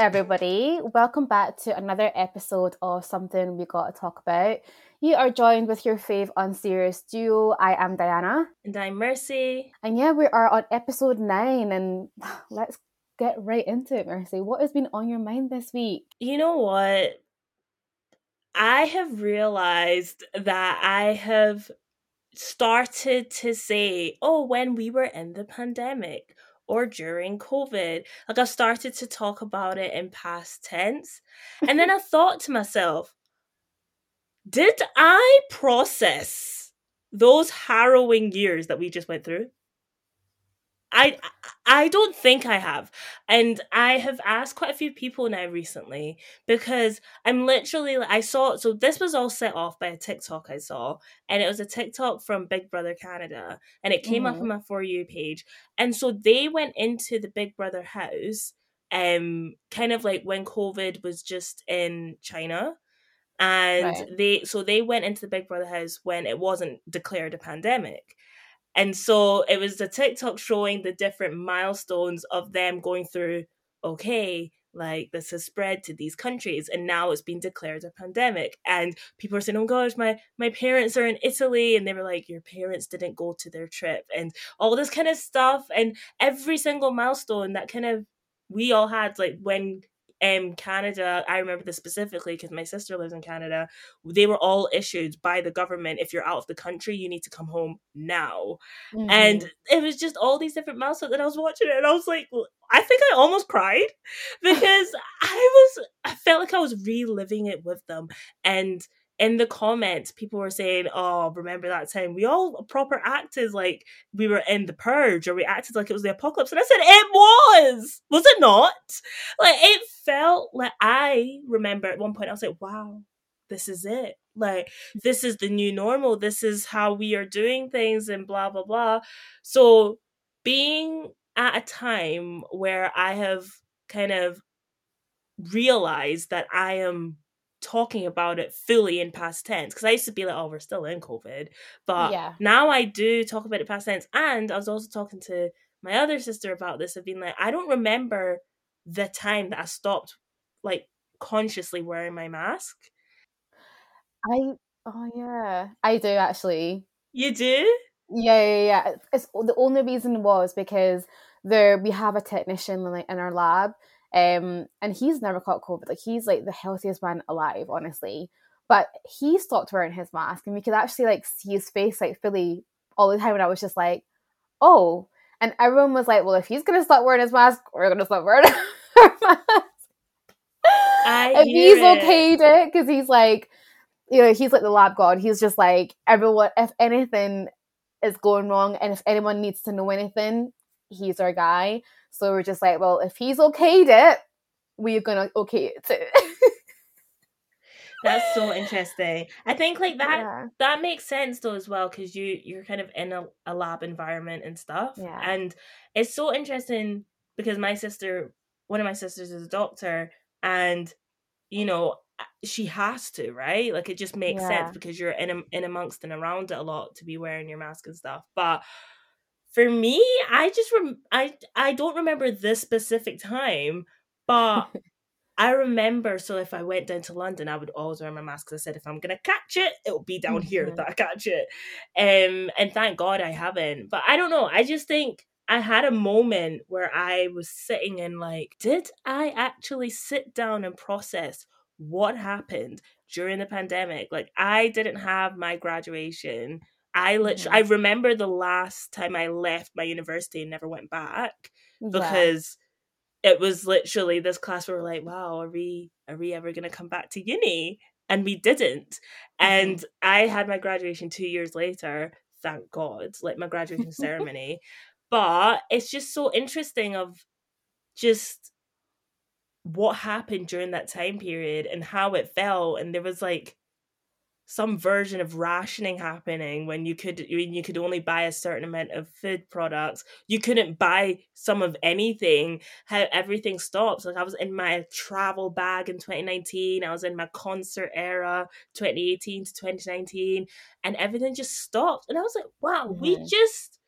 everybody. Welcome back to another episode of Something We Gotta Talk About. You are joined with your fave unserious duo. I am Diana. And I'm Mercy. And yeah, we are on episode nine, and let's get right into it, Mercy. What has been on your mind this week? You know what? I have realized that I have started to say, oh, when we were in the pandemic or during COVID. Like I've started to talk about it in past tense. And then I thought to myself, did I process those harrowing years that we just went through? I I don't think I have. And I have asked quite a few people now recently because I'm literally I saw so this was all set off by a TikTok I saw and it was a TikTok from Big Brother Canada and it came mm-hmm. up on my for you page. And so they went into the Big Brother house um kind of like when COVID was just in China and right. they so they went into the Big Brother house when it wasn't declared a pandemic. And so it was the TikTok showing the different milestones of them going through, okay, like this has spread to these countries and now it's been declared a pandemic. And people are saying oh gosh my my parents are in italy and they were like your parents didn't go to their trip and all this kind of stuff. And every single milestone that kind of we all had like when um Canada, I remember this specifically because my sister lives in Canada. They were all issued by the government. If you're out of the country, you need to come home now. Mm-hmm. And it was just all these different milestones. And I was watching it, and I was like, I think I almost cried because I was, I felt like I was reliving it with them, and in the comments, people were saying, "Oh, remember that time we all proper acted like we were in the purge, or we acted like it was the apocalypse." And I said, "It was, was it not? Like it felt like I remember at one point I was like, wow." This is it. Like, this is the new normal. This is how we are doing things, and blah, blah, blah. So, being at a time where I have kind of realized that I am talking about it fully in past tense because I used to be like, oh, we're still in COVID. But yeah. now I do talk about it past tense. And I was also talking to my other sister about this of being like, I don't remember the time that I stopped like consciously wearing my mask. I oh yeah. I do actually. You do? Yeah, yeah, yeah. It's the only reason was because there we have a technician like in our lab um, and he's never caught COVID. Like he's like the healthiest man alive, honestly. But he stopped wearing his mask, and we could actually like see his face like fully all the time. And I was just like, oh. And everyone was like, well, if he's gonna stop wearing his mask, we're gonna stop wearing our mask. I if he's it. okayed it, because he's like, you know, he's like the lab god. He's just like everyone. If anything is going wrong, and if anyone needs to know anything, he's our guy. So we're just like, well, if he's okayed it, we're gonna okay it too. That's so interesting. I think like that yeah. that makes sense though as well because you you're kind of in a, a lab environment and stuff. Yeah. And it's so interesting because my sister, one of my sisters is a doctor, and you know she has to right like it just makes yeah. sense because you're in in amongst and around it a lot to be wearing your mask and stuff but for me, I just rem- I I don't remember this specific time, but I remember. So if I went down to London, I would always wear my mask. I said if I'm gonna catch it, it'll be down here mm-hmm. that I catch it. Um, and thank God I haven't. But I don't know. I just think I had a moment where I was sitting and like, did I actually sit down and process what happened during the pandemic? Like I didn't have my graduation I literally, I remember the last time I left my university and never went back yeah. because it was literally this class where we're like, wow, are we are we ever gonna come back to uni? And we didn't. Mm-hmm. And I had my graduation two years later, thank God, like my graduation ceremony. But it's just so interesting of just what happened during that time period and how it felt. And there was like some version of rationing happening when you could when you could only buy a certain amount of food products. You couldn't buy some of anything. How everything stops. Like i was in my travel bag in 2019 i was in my concert era 2018 to 2019 and everything just stopped. And i was like wow mm-hmm. we just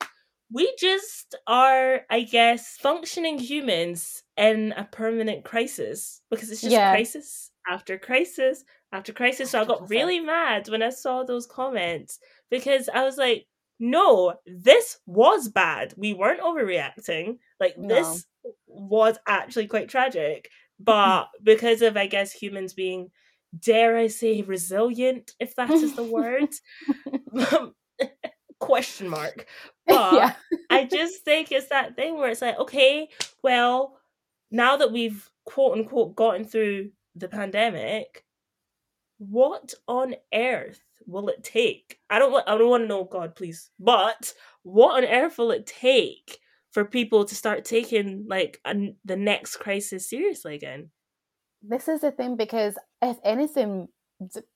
we just are, I guess, functioning humans in a permanent crisis because it's just yeah. crisis after crisis after crisis. So I got really mad when I saw those comments because I was like, no, this was bad. We weren't overreacting. Like, no. this was actually quite tragic. But because of, I guess, humans being, dare I say, resilient, if that is the word, question mark. But yeah. I just think it's that thing where it's like, okay, well, now that we've quote unquote gotten through the pandemic, what on earth will it take? I don't want I don't want to know God, please. But what on earth will it take for people to start taking like a, the next crisis seriously again? This is the thing because if anything,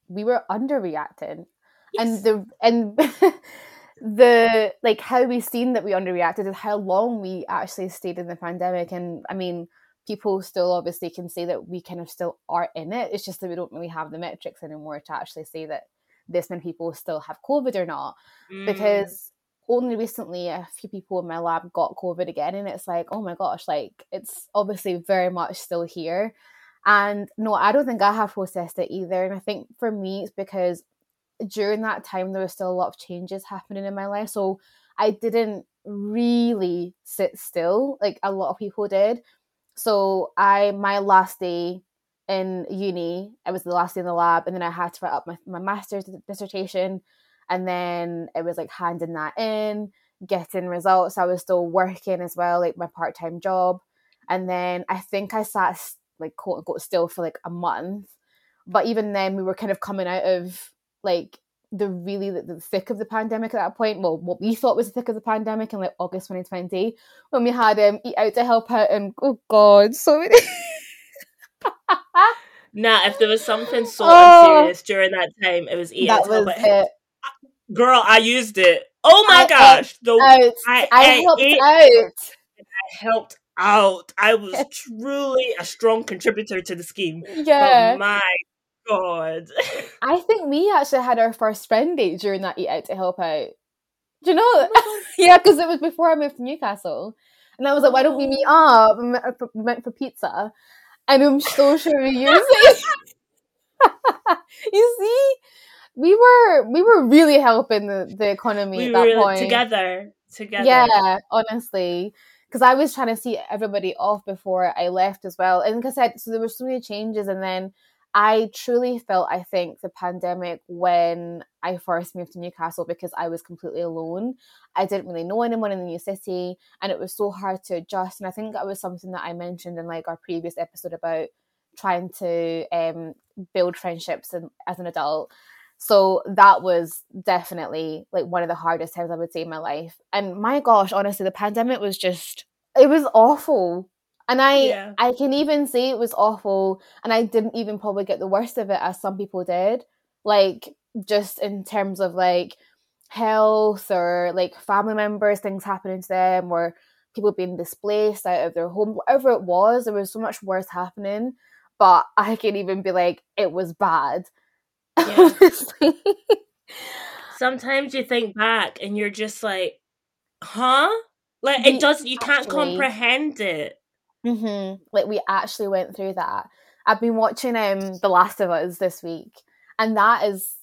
we were underreacting, yes. and the and the like how we've seen that we underreacted is how long we actually stayed in the pandemic, and I mean people still obviously can say that we kind of still are in it. It's just that we don't really have the metrics anymore to actually say that this many people still have COVID or not. Mm. Because only recently a few people in my lab got COVID again, and it's like, oh my gosh, like it's obviously very much still here. And no, I don't think I have processed it either. And I think for me, it's because during that time there was still a lot of changes happening in my life. So I didn't really sit still like a lot of people did. So I my last day in uni, it was the last day in the lab, and then I had to write up my, my master's dissertation, and then it was like handing that in, getting results. I was still working as well, like my part time job, and then I think I sat like quote unquote still for like a month, but even then we were kind of coming out of like the really the, the thick of the pandemic at that point. Well, what we thought was the thick of the pandemic in like August 2020 when we had um eat out to help out and oh god, so many. nah, if there was something so oh, serious during that time, it was eat out to help out. Girl, I used it. Oh my I gosh, the, I, I, I helped ate, out. I helped out. I was truly a strong contributor to the scheme. Yeah. But my god. I think we actually had our first friend date during that eat out to help out. Do you know? Oh yeah, because it was before I moved to Newcastle. And I was like, why don't we meet oh. up? We went for pizza. And I'm so sure we used it. you see? We were we were really helping the, the economy we at that point. Together. Together. Yeah, honestly because I was trying to see everybody off before I left as well. And like I said, so there were so many changes, and then I truly felt, I think, the pandemic when I first moved to Newcastle because I was completely alone. I didn't really know anyone in the new city and it was so hard to adjust. And I think that was something that I mentioned in like our previous episode about trying to um, build friendships and, as an adult. So that was definitely like one of the hardest times I would say in my life. And my gosh, honestly, the pandemic was just, it was awful and I yeah. I can even say it was awful and I didn't even probably get the worst of it as some people did. Like just in terms of like health or like family members, things happening to them or people being displaced out of their home, whatever it was, there was so much worse happening. But I can even be like, it was bad. Yeah. Sometimes you think back and you're just like, huh? Like it doesn't you can't comprehend it. Mm-hmm. Like we actually went through that. I've been watching um The Last of Us this week, and that is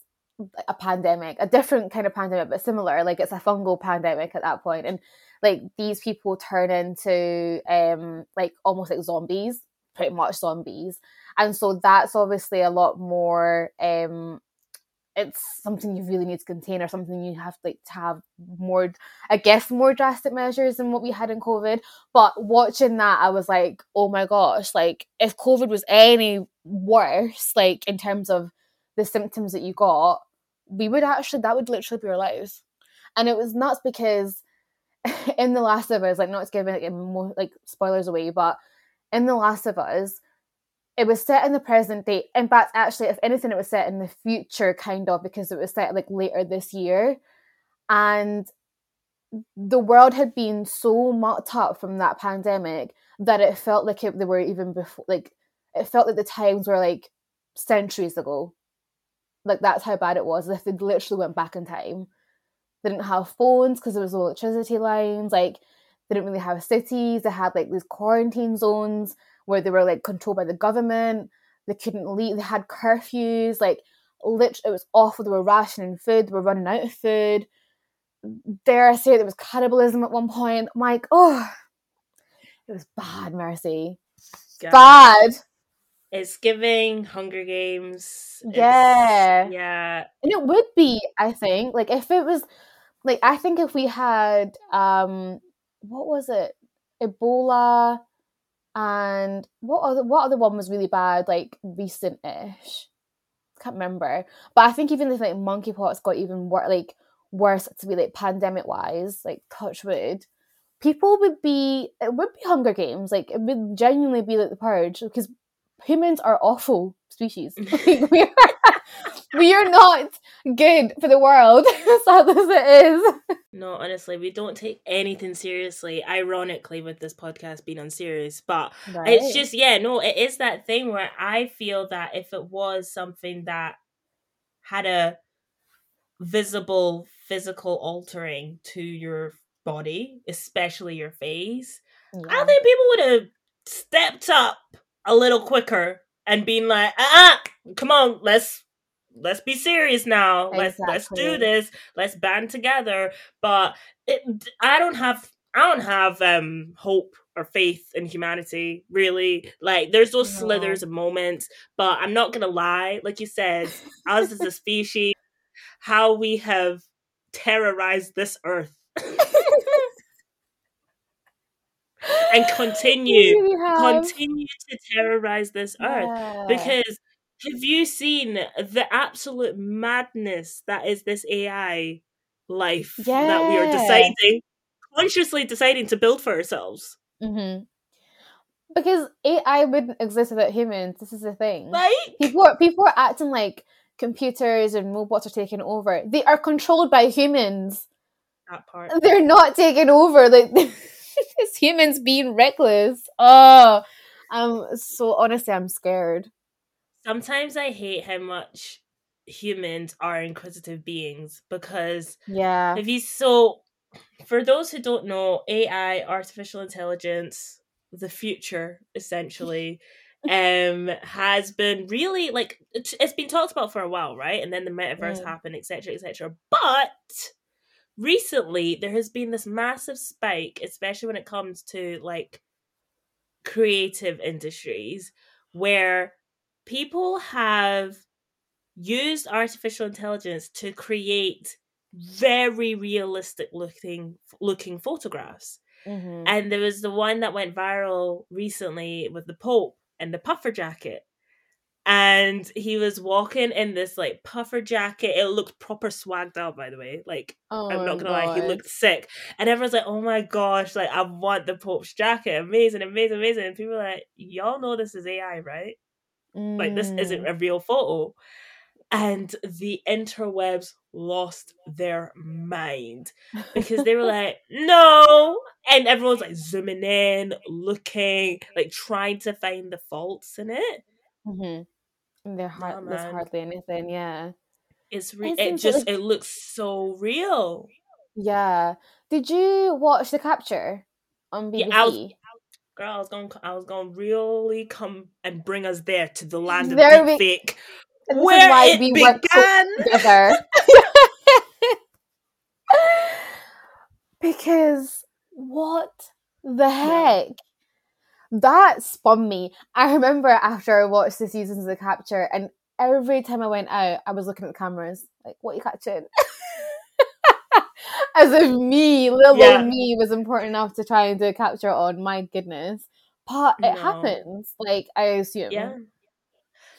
a pandemic, a different kind of pandemic, but similar. Like it's a fungal pandemic at that point, and like these people turn into um like almost like zombies, pretty much zombies, and so that's obviously a lot more um it's something you really need to contain or something you have like to have more i guess more drastic measures than what we had in covid. But watching that i was like oh my gosh like if covid was any worse like in terms of the symptoms that you got we would actually that would literally be our lives. And it was nuts because in the last of us like not to give like, more like spoilers away but in the last of us it was set in the present day. In fact, actually, if anything, it was set in the future, kind of, because it was set like later this year. And the world had been so mucked up from that pandemic that it felt like it, they were even before, like, it felt like the times were like centuries ago. Like, that's how bad it was, if they literally went back in time. They didn't have phones because there was no electricity lines. Like they didn't really have cities. They had like these quarantine zones where they were like controlled by the government. They couldn't leave. They had curfews. Like literally, it was awful. They were rationing food. They were running out of food. Dare I say there was cannibalism at one point? I'm like, oh, it was bad, Mercy. God. Bad. It's giving Hunger Games. It's- Yeah. yeah. And it would be, I think, like if it was like I think if we had um what was it? Ebola and what other what other one was really bad, like recent ish. Can't remember. But I think even if like monkeypox got even worse like worse to be like pandemic wise, like touch wood, people would be it would be Hunger Games. Like it would genuinely be like the purge because humans are awful species. Like, we are we are not good for the world, sad as it is. No, honestly, we don't take anything seriously. Ironically, with this podcast being unserious, but it's just yeah, no, it is that thing where I feel that if it was something that had a visible physical altering to your body, especially your face, I think people would have stepped up a little quicker and been like, ah, come on, let's let's be serious now. Let's let's do this. Let's band together. But it, I don't have I don't have um hope or faith in humanity really like there's those slithers of moments but i'm not gonna lie like you said us as a species how we have terrorized this earth and continue We really have. continue to terrorize this earth Yeah. because have you seen the absolute madness that is this AI life that we are deciding consciously deciding to build for ourselves? hmm Because AI wouldn't exist without humans. This is the thing. Like People are people are acting like computers and robots are taking over. They are controlled by humans. that part. They're not taking over. Like it's humans being reckless. Oh, I'm so honestly, I'm scared. Sometimes I hate how much humans are inquisitive beings because Yeah. if you so for those who don't know, AI, artificial intelligence, the future essentially, um, has been really like it- it's been talked about for a while, right? And then the metaverse Mm. happened, etc., etc. But recently, there has been this massive spike, especially when it comes to like creative industries, where people have used artificial intelligence to create very realistic looking looking photographs. hmm And there was the one that went viral recently with the Pope and the puffer jacket. And he was walking in this like puffer jacket. It looked proper swagged out, by the way. Like Oh I'm not gonna lie, he looked sick. And everyone's like, "Oh my gosh, like I want the Pope's jacket, amazing, amazing, amazing." And people are like, "Y'all know this is AI, right? Like this isn't Mm. a real photo." And the interwebs lost their mind because they were like, "No!" And everyone's like zooming in, looking, like trying to find the faults in it. Mm-hmm. There har- Nah, there's hardly anything. Yeah. It's re- It it just like- it looks so real. Yeah. Did you watch the capture on BBC? Yeah, I was- Girl, I was gonna, I was gonna really come and bring us there to the land of There we- And this is where it we began. together. because what the heck? That spun me. I remember after I watched the seasons of the capture, and every time I went out, I was looking at the cameras, like, what are you catching? As if me, little Yeah. me, was important enough to try and do a capture on. My goodness. But it No. happens. Like, I assume. Yeah.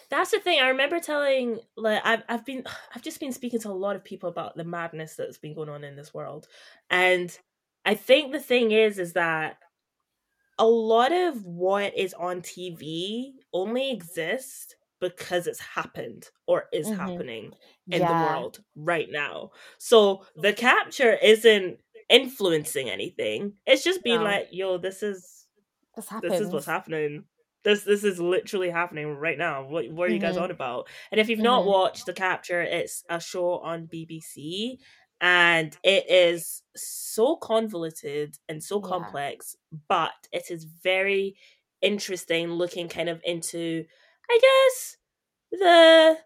That's the thing. I remember telling like I've I've been I've just been speaking to a lot of people about the madness that's been going on in this world. And I think the thing is is that a lot of what is on TV only exists because it's happened or is Mhm. happening in Yeah. the world right now. So the capture isn't influencing anything. It's just being No. like, yo, this is This this is what's happening. This this is literally happening right now. What what are you guys Mhm. on about? And if you've not Mhm. watched the capture, it's a show on BBC, and it is so convoluted and so Yeah. complex, but it is very interesting looking kind of into, I guess, the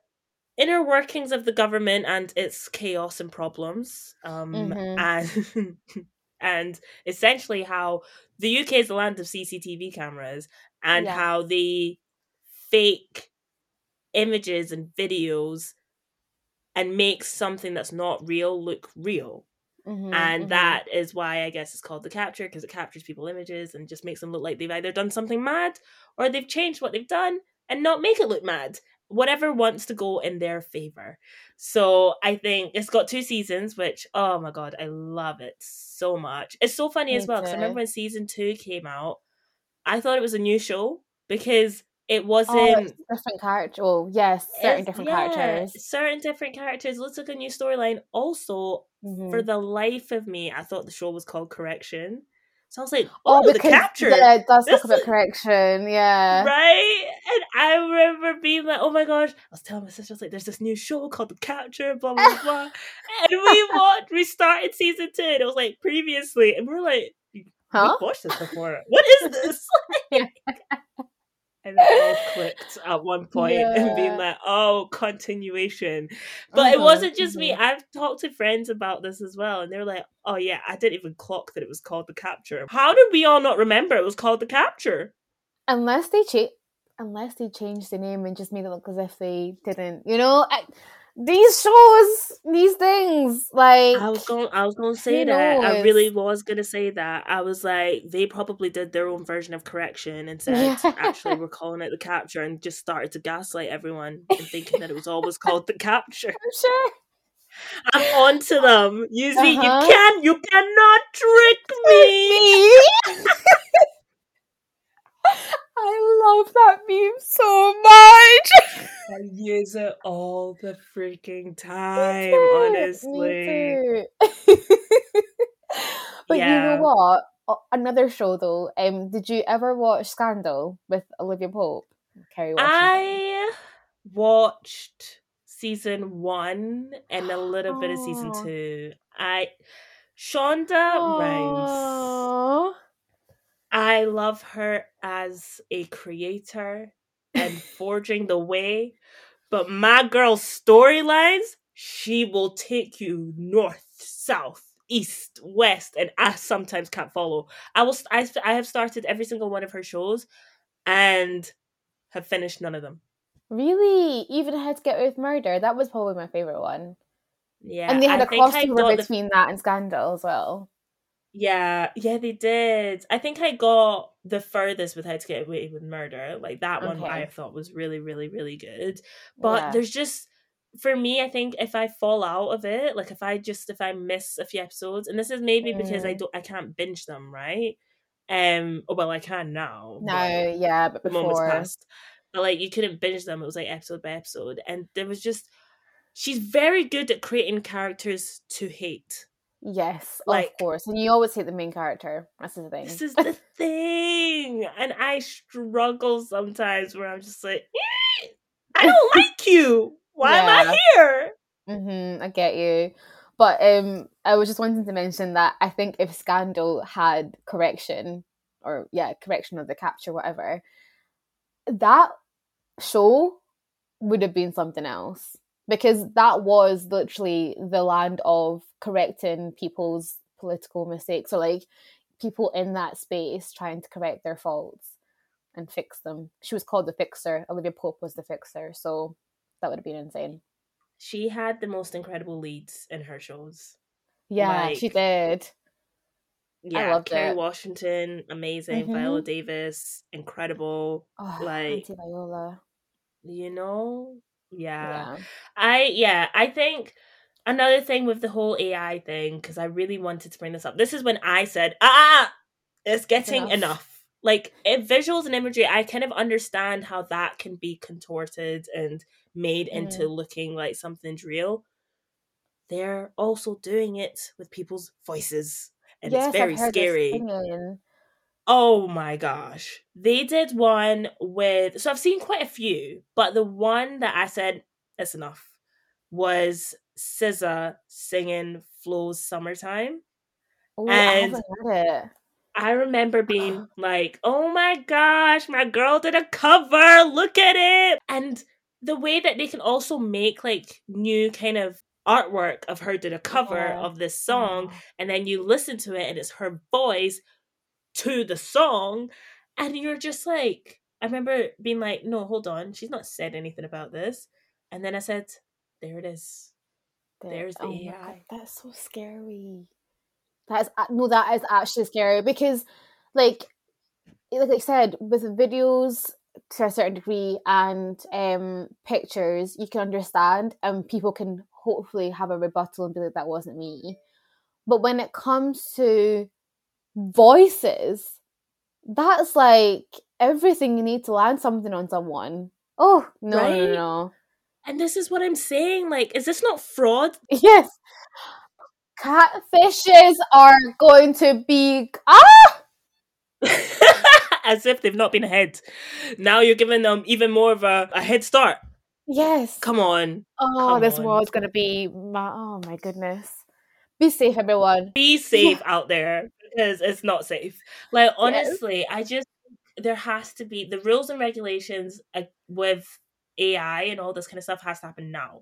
inner workings of the government and its chaos and problems. Um, Mhm. and and essentially how the UK is the land of CCTV cameras and Yeah. how they fake images and videos and make something that's not real look real. Mhm, And mhm. that is why I guess it's called the capture because it captures people images and just makes them look like they've either done something mad or they've changed what they've done and not make it look mad. Whatever wants to go in their favor. So I think it's got two seasons, which oh my god, I love it so much. It's so funny as well because I remember when season two came out, I thought it was a new show because it Oh, wasn't it's different character. Oh, yes, certain different yeah, characters. Certain different characters. Looks like a new storyline. Also, Mhm. for the life of me, I thought the show was called Correction. So I was like, Oh, oh, the capture. yeah, it does This talk about is- correction. Yeah. Right? And I remember being like, oh my gosh. I was telling my sister, I was like, there's this new show called The Capture, blah, blah, blah. and we watched, we started season two, and it was like previously, and we are like, Huh? we've watched this before. What is this? Yeah. And it all clicked at one point and being like, oh, continuation. But it Mhm, wasn't just me. mhm. I've talked to friends about this as well, and they were like, oh, yeah, I didn't even clock that it was called The Capture. How did we all not remember it was called The Capture? Unless they change, unless they changed the name and just made it look as if they didn't. You know, I, these shows, these things, like I was going. I was going to say that. I really was going to say that. I was like, they probably did their own version of correction and said, Yeah. actually, we're calling it the capture, and just started to gaslight everyone and thinking that it was always called the capture. I'm sure. I'm on to them. You see, Uh-huh. you can, you cannot trick me. Me. I love that meme so much. I use it all the freaking time. Honestly, but you know what? Another show though. Um, did you ever watch Scandal with Olivia Pope, Kerry Washington? I watched season one and a little bit of season two. I Shonda Rhimes. I love her as a creator and forging the way. But my girl's storylines, she will take you north, south, east, west, and I sometimes can't follow. I will. I, I have started every single one of her shows, and have finished none of them. Really? Even How to Get Away with Murder? That was probably my favourite one. Yeah, and they had a a crossover got the between that and Scandal as well. Yeah, yeah, they did. I think I got the furthest with How to Get Away with Murder. Like that one, I thought was really, really, really good. But Yeah. there's just for me, I think if I fall out of it, like if I just if I miss a few episodes, and this is maybe because I Mm. don't, I can't binge them, right? Um, oh, well, I can now. No, but yeah, but the moment's before. passed. But like you couldn't binge them; it was like episode by episode, and there was just. She's very good at creating characters to hate. Yes, Like- of course. And you always hate the main character. That's the thing. This is the thing. And I struggle sometimes where I'm just like, "Eh, I don't like you. Why am I here? hmm I get you. But um, I was just wanting to mention that I think if Scandal had correction, or yeah, correction of the capture, whatever, that show would have been something else because that was literally the land of correcting people's political mistakes or like people in that space trying to correct their faults and fix them. She was called the fixer. Olivia Pope was the fixer, so that would have been insane. She had the most incredible leads in her shows. Yeah, she did. Yeah, loved Kerry it. Washington, amazing. Mhm. Viola Davis, incredible. Oh, like- Auntie Viola. You know? Yeah. Yeah. I yeah, I think another thing with the whole AI thing because I really wanted to bring this up. This is when I said, "Ah, it's getting enough." enough." Like if visuals and imagery, I kind of understand how that can be contorted and made into looking like something's real. They're also doing it with people's voices, and yes, it's very I've heard this scary. Oh my gosh. They did one with so I've seen quite a few, but the one that I said it's enough was SZA singing Flo's Summertime. Oh, I And- it. I remember being like, oh my gosh, my girl did a cover. Look at it. And the way that they can also make like new kind of artwork of her did a cover Yeah. of this song. And then you listen to it and it's her voice to the song. And you're just like, I remember being like, no, hold on. She's not said anything about this. And then I said, there it is. The- There's the oh AI. God, that's so scary. That is no, that is actually scary because, like, like I said, with videos to a certain degree and um pictures, you can understand and people can hopefully have a rebuttal and be like, "That wasn't me." But when it comes to voices, that's like everything you need to land something on someone. Oh no, no, Right? no, no. And this is what I'm saying. Like, is this not fraud? Yes. Catfishes are going to be ah As if they've not been ahead. Now you're giving them even more of a, a head start. yes. Come on. Oh, come this on. world's gonna be my oh my goodness. Be safe, everyone. Be safe out there because it's not safe. Like, Yes. honestly, I just, there has to be the rules and regulations uh, with AI and all this kind of stuff has to happen now.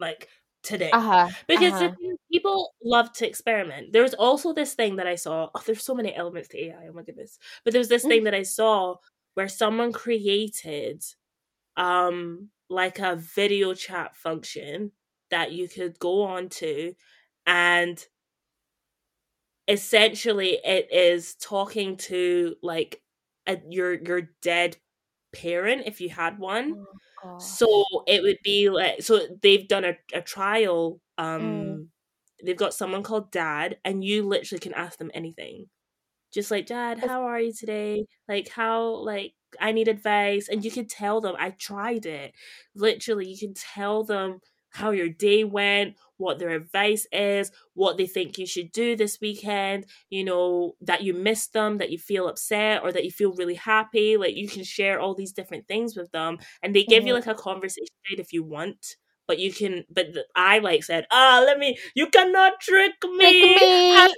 Like, today. Uh huh. Because uh-huh. people love to experiment. There's also this thing that I saw. Oh, there's so many elements to AI. Oh my goodness! But there's this Mm. thing that I saw where someone created, um, like a video chat function that you could go on to, and essentially it is talking to like a, your your dead parent if you had one. Oh, so it would be like so they've done a, a trial um Mm. they've got someone called dad and you literally can ask them anything. Just like dad how are you today? Like how like i need advice. And you can tell them i tried it. Literally you can tell them how your day went what their advice is what they think you should do this weekend you know that you miss them that you feel upset or that you feel really happy like you can share all these different things with them and they give you Mhm. like a conversation guide if you want but you can but i like said ah let me you cannot trick me, Pick me. I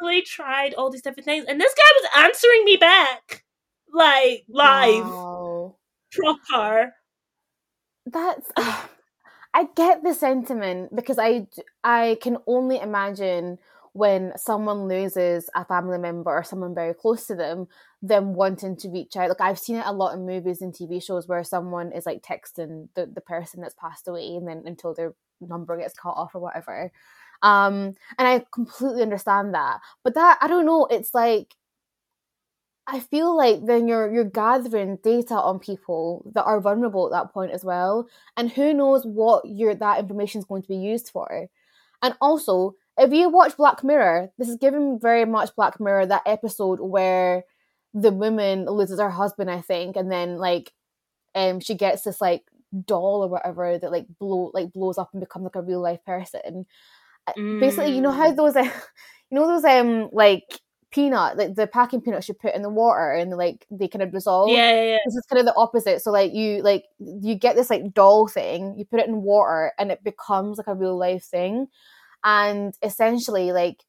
literally tried all these different things and this guy was answering me back like live Wow. proper That's I get the sentiment because I I can only imagine when someone loses a family member or someone very close to them, them wanting to reach out. Like I've seen it a lot in movies and TV shows where someone is like texting the, the person that's passed away and then until their number gets cut off or whatever. Um and I completely understand that. But that I don't know, it's like I feel like then you're you're gathering data on people that are vulnerable at that point as well, and who knows what your that information is going to be used for. And also, if you watch Black Mirror, this is giving very much Black Mirror that episode where the woman loses her husband, I think, and then like um she gets this like doll or whatever that like blow like blows up and becomes like a real life person. Uh, Basically, you know how Mm. those you know those um like peanut like the packing peanuts you put in the water and like they kind of dissolve. Yeah yeah, yeah. this is kind of the opposite. So like you like you get this like doll thing you put it in water and it becomes like a real life thing. And essentially like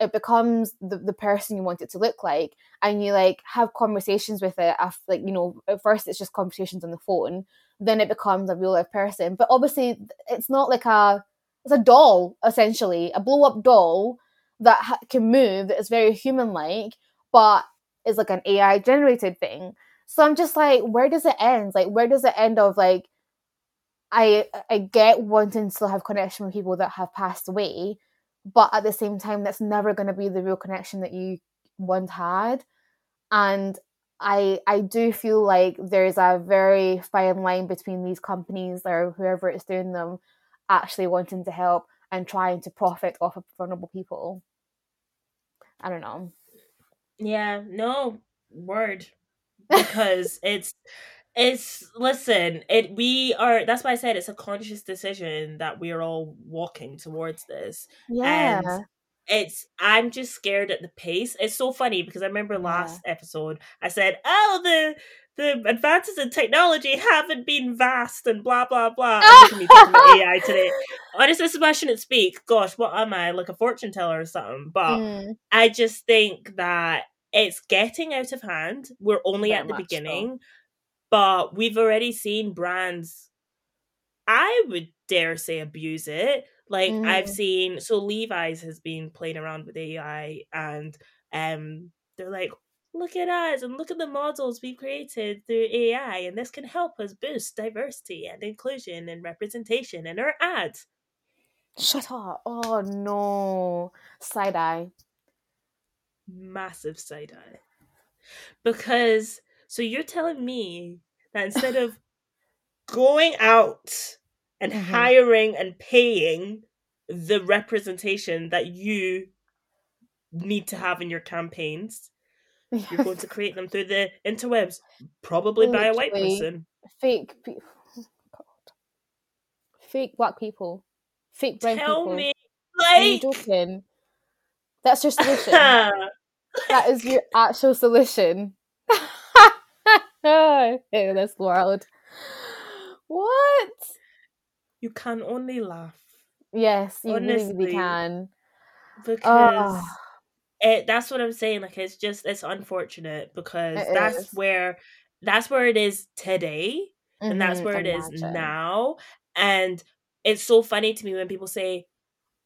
it becomes the, the person you want it to look like and you like have conversations with it after like you know at first it's just conversations on the phone then it becomes a real life person. But obviously it's not like a it's a doll essentially a blow up doll that ha- can move that is very human like but is like an ai generated thing. So i'm just like where does it end? Like where does it end of like i i get wanting to still have connection with people that have passed away but at the same time that's never going to be the real connection that you once had. And i i do feel like there's a very fine line between these companies or whoever is doing them actually wanting to help and trying to profit off of vulnerable people i don't know. Yeah, no word. Because it's it's listen it we are that's why i said it's a conscious decision that we're all walking towards this. Yeah. and it's i'm just scared at the pace. It's so funny because i remember Yeah. last episode i said oh the the advances in technology haven't been vast and blah blah blah. I'm me talking about AI today. Honestly, Sebastian it speak. Gosh, what am I like a fortune teller or something? But mm. I just think that it's getting out of hand. We're only Very at the beginning, so. but we've already seen brands. I would dare say abuse it. Like mm. I've seen, so Levi's has been playing around with AI, and um, they're like, look at us and look at the models we've created through AI, and this can help us boost diversity and inclusion and representation in our ads. Shut up. Oh no. Side eye. Massive side eye. Because, so you're telling me that instead of going out and mm-hmm. hiring and paying the representation that you need to have in your campaigns, you're going to create them through the interwebs, probably by a white person. Fake people. God. Fake black people. Fake brown Tell people. me, like... Are you joking? That's your solution. that is your actual solution. in this world. What? You can only laugh. Yes, you Honestly, really, really can. Because oh it that's what I'm saying. Like it's just it's unfortunate because it that's is. where that's where it is today, mm-hmm, and that's where imagine. it is now. And it's so funny to me when people say,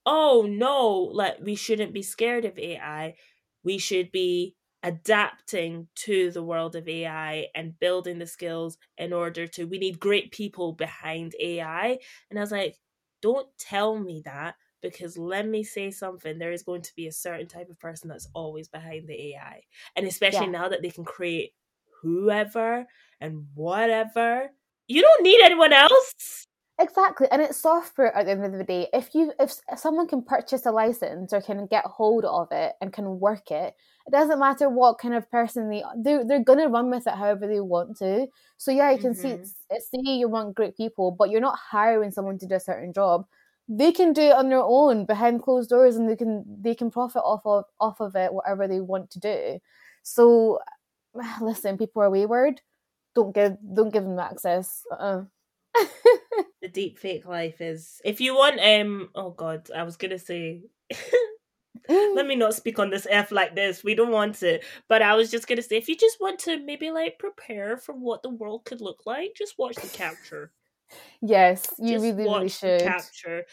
"Oh no, like we shouldn't be scared of AI. We should be adapting to the world of AI and building the skills in order to we need great people behind AI." And I was like, "Don't tell me that because let me say something there is going to be a certain type of person that's always behind the ai and especially yeah. now that they can create whoever and whatever you don't need anyone else. Exactly and it's software at the end of the day. If you if someone can purchase a license or can get hold of it and can work it it doesn't matter what kind of person they they're, they're gonna run with it however they want to. So yeah you can mm-hmm. see see you want great people but you're not hiring someone to do a certain job they can do it on their own behind closed doors and they can they can profit off of off of it whatever they want to do. So listen people are wayward. Don't give don't give them access. Uh-uh. the deep fake life is if you want um oh god i was gonna say let me not speak on this f like this. We don't want it. But i was just gonna say if you just want to maybe like prepare for what the world could look like just watch the capture Yes, you Just really, really should. Capture.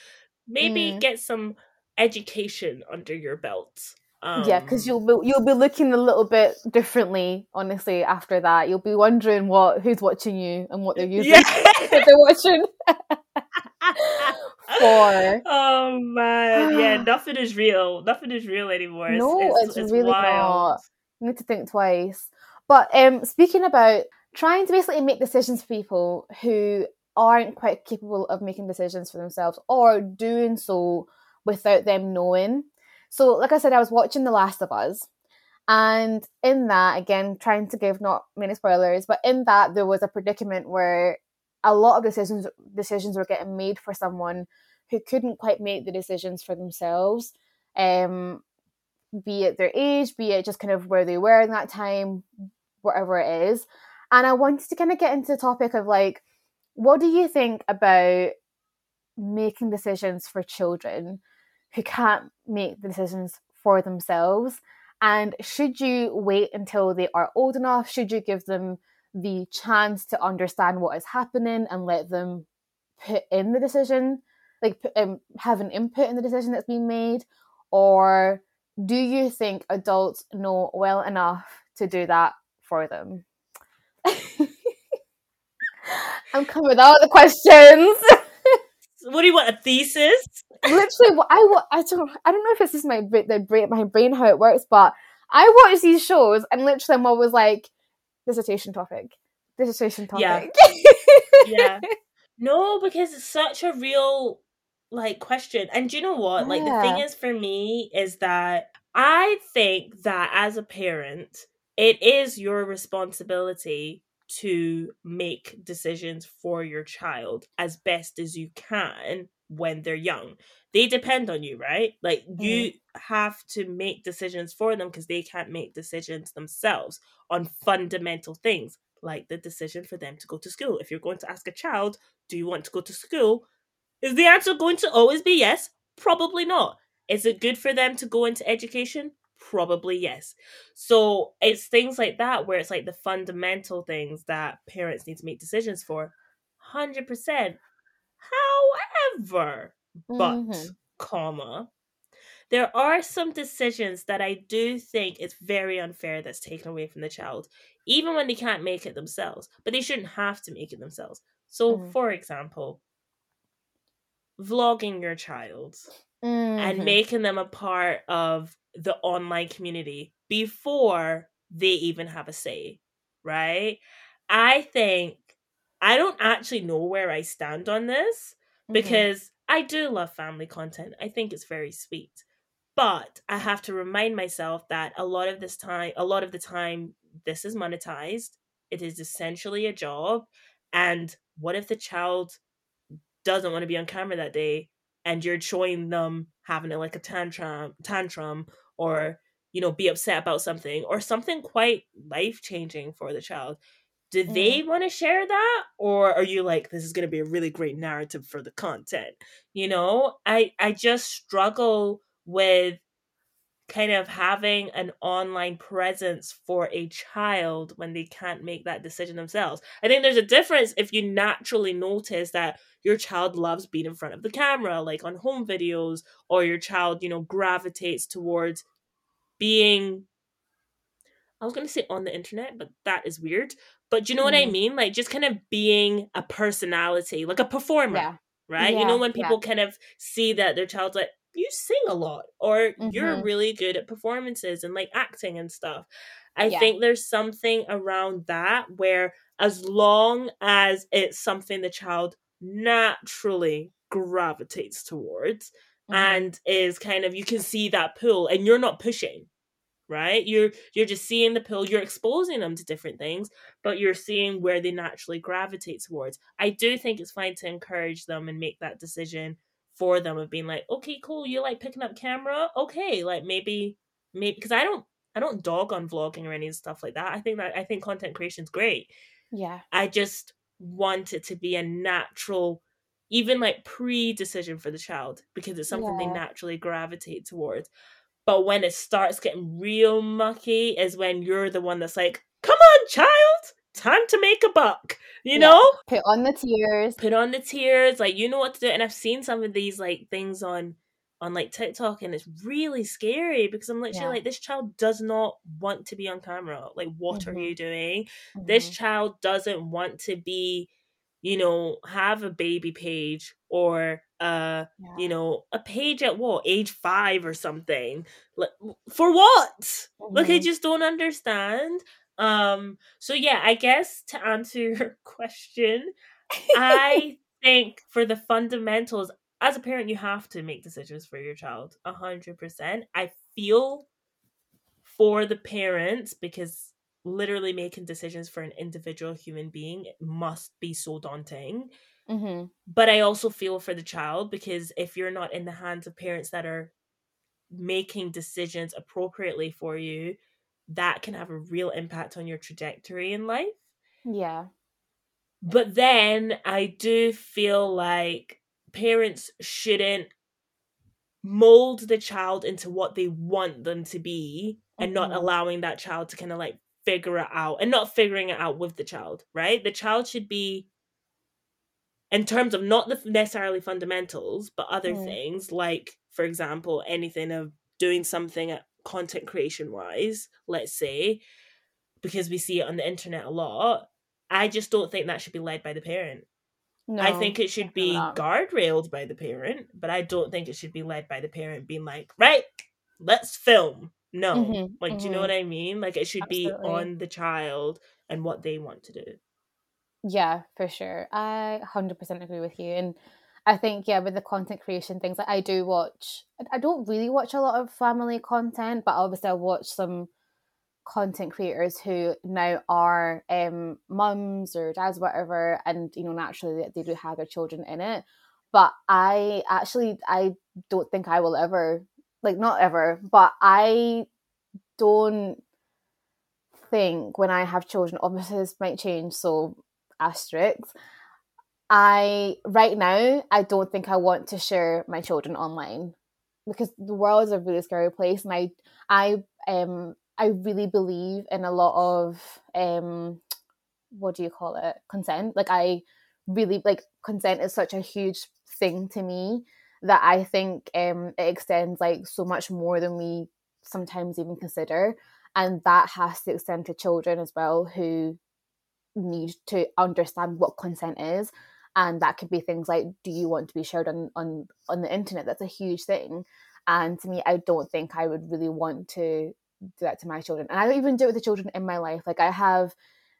Maybe mm. get some education under your belt. Um, yeah, because you'll be you'll be looking a little bit differently, honestly. After that, you'll be wondering what who's watching you and what they're using. Yeah. they're watching. For oh man, yeah, nothing is real. Nothing is real anymore. No, it's, it's, it's really wild. not. You need to think twice. But um, speaking about trying to basically make decisions for people who aren't quite capable of making decisions for themselves or doing so without them knowing. So, like I said, I was watching The Last of Us, and in that, again, trying to give not many spoilers, but in that there was a predicament where a lot of decisions decisions were getting made for someone who couldn't quite make the decisions for themselves. Um, be it their age, be it just kind of where they were in that time, whatever it is. And I wanted to kind of get into the topic of like what do you think about making decisions for children who can't make the decisions for themselves? And should you wait until they are old enough? Should you give them the chance to understand what is happening and let them put in the decision, like um, have an input in the decision that's being made? Or do you think adults know well enough to do that for them? I'm coming with all the questions. what do you want? A thesis? Literally, what I I don't I don't know if it's just my the brain my brain how it works, but I watch these shows and literally I'm always like dissertation topic, dissertation topic. Yeah. yeah. No, because it's such a real like question. And do you know what? Yeah. Like the thing is for me is that I think that as a parent, it is your responsibility to make decisions for your child as best as you can when they're young. They depend on you, right? Like mm. you have to make decisions for them because they can't make decisions themselves on fundamental things like the decision for them to go to school. If you're going to ask a child, do you want to go to school? Is the answer going to always be yes? Probably not. Is it good for them to go into education? Probably yes. So it's things like that where it's like the fundamental things that parents need to make decisions for. 100%. However, but, mm-hmm. comma, there are some decisions that I do think is very unfair that's taken away from the child, even when they can't make it themselves, but they shouldn't have to make it themselves. So, mm-hmm. for example, vlogging your child mm-hmm. and making them a part of the online community before they even have a say, right? I think I don't actually know where I stand on this mm-hmm. because I do love family content. I think it's very sweet. But I have to remind myself that a lot of this time, a lot of the time, this is monetized. It is essentially a job. And what if the child doesn't want to be on camera that day and you're showing them having a, like a tantrum tantrum or you know be upset about something or something quite life changing for the child. Do mm. they want to share that? Or are you like this is going to be a really great narrative for the content you know? I i just struggle with kind of having an online presence for a child when they can't make that decision themselves. I think there's a difference if you naturally notice that your child loves being in front of the camera, like on home videos, or your child, you know, gravitates towards being. I was going to say on the internet, but that is weird. But you know mm. what I mm. mean? Like just kind of being a personality, like a performer. Yeah. Right? Yeah, you know, when people yeah. kind of see that their child's like, you sing a lot or mm-hmm. you're really good at performances and like acting and stuff. I yeah. think there's something around that where as long as it's something the child naturally gravitates towards mm-hmm. and is kind of you can see that pull and you're not pushing right you're you're just seeing the pull you're exposing them to different things but you're seeing where they naturally gravitate towards i do think it's fine to encourage them and make that decision for them of being like, okay, cool, you like picking up camera, okay, like maybe, maybe because I don't, I don't dog on vlogging or any stuff like that. I think that I think content creation is great. Yeah, I just want it to be a natural, even like pre decision for the child because it's something yeah. they naturally gravitate towards. But when it starts getting real mucky, is when you're the one that's like, come on, child, time to make a buck you yeah. know put on the tears put on the tears like you know what to do and i've seen some of these like things on on like tiktok and it's really scary because i'm literally yeah. like this child does not want to be on camera like what mm-hmm. are you doing mm-hmm. this child doesn't want to be you know have a baby page or uh yeah. you know a page at what age five or something like for what mm-hmm. like i just don't understand um, so yeah, I guess to answer your question, I think for the fundamentals, as a parent, you have to make decisions for your child. A hundred percent. I feel for the parents because literally making decisions for an individual human being must be so daunting. Mm-hmm. But I also feel for the child because if you're not in the hands of parents that are making decisions appropriately for you, that can have a real impact on your trajectory in life. Yeah. But then I do feel like parents shouldn't mold the child into what they want them to be and mm-hmm. not allowing that child to kind of like figure it out and not figuring it out with the child, right? The child should be in terms of not the necessarily fundamentals, but other mm. things like, for example, anything of doing something at content creation wise, let's say, because we see it on the internet a lot, I just don't think that should be led by the parent. No, I think it should be guardrailed by the parent, but I don't think it should be led by the parent being like, right, let's film. No. Mm-hmm, like, mm-hmm. do you know mm-hmm. what I mean? Like, it should Absolutely. be on the child and what they want to do. Yeah, for sure. I 100% agree with you. And I think yeah, with the content creation things, like I do watch. I don't really watch a lot of family content, but obviously I watch some content creators who now are um, mums or dads, whatever, and you know naturally they do have their children in it. But I actually I don't think I will ever like not ever, but I don't think when I have children, obviously this might change, so asterisks. I right now I don't think I want to share my children online because the world is a really scary place, and I I um I really believe in a lot of um what do you call it consent. Like I really like consent is such a huge thing to me that I think um it extends like so much more than we sometimes even consider, and that has to extend to children as well who need to understand what consent is and that could be things like do you want to be shared on on on the internet? That's a huge thing. And to me i don't think i would really want to do that to my children. And i don't even do it with the children in my life. Like i have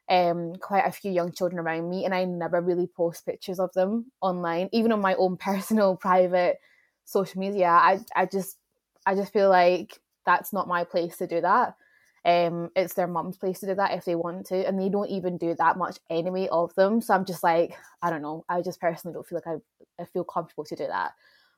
um quite a few young children around me and i never really post pictures of them online. Even on my own personal private social media i i just i just feel like that's not my place to do that um, it's their mum's place to do that if they want to, and they don't even do that much anyway of them. So I'm just like, I don't know. I just personally don't feel like I, I feel comfortable to do that.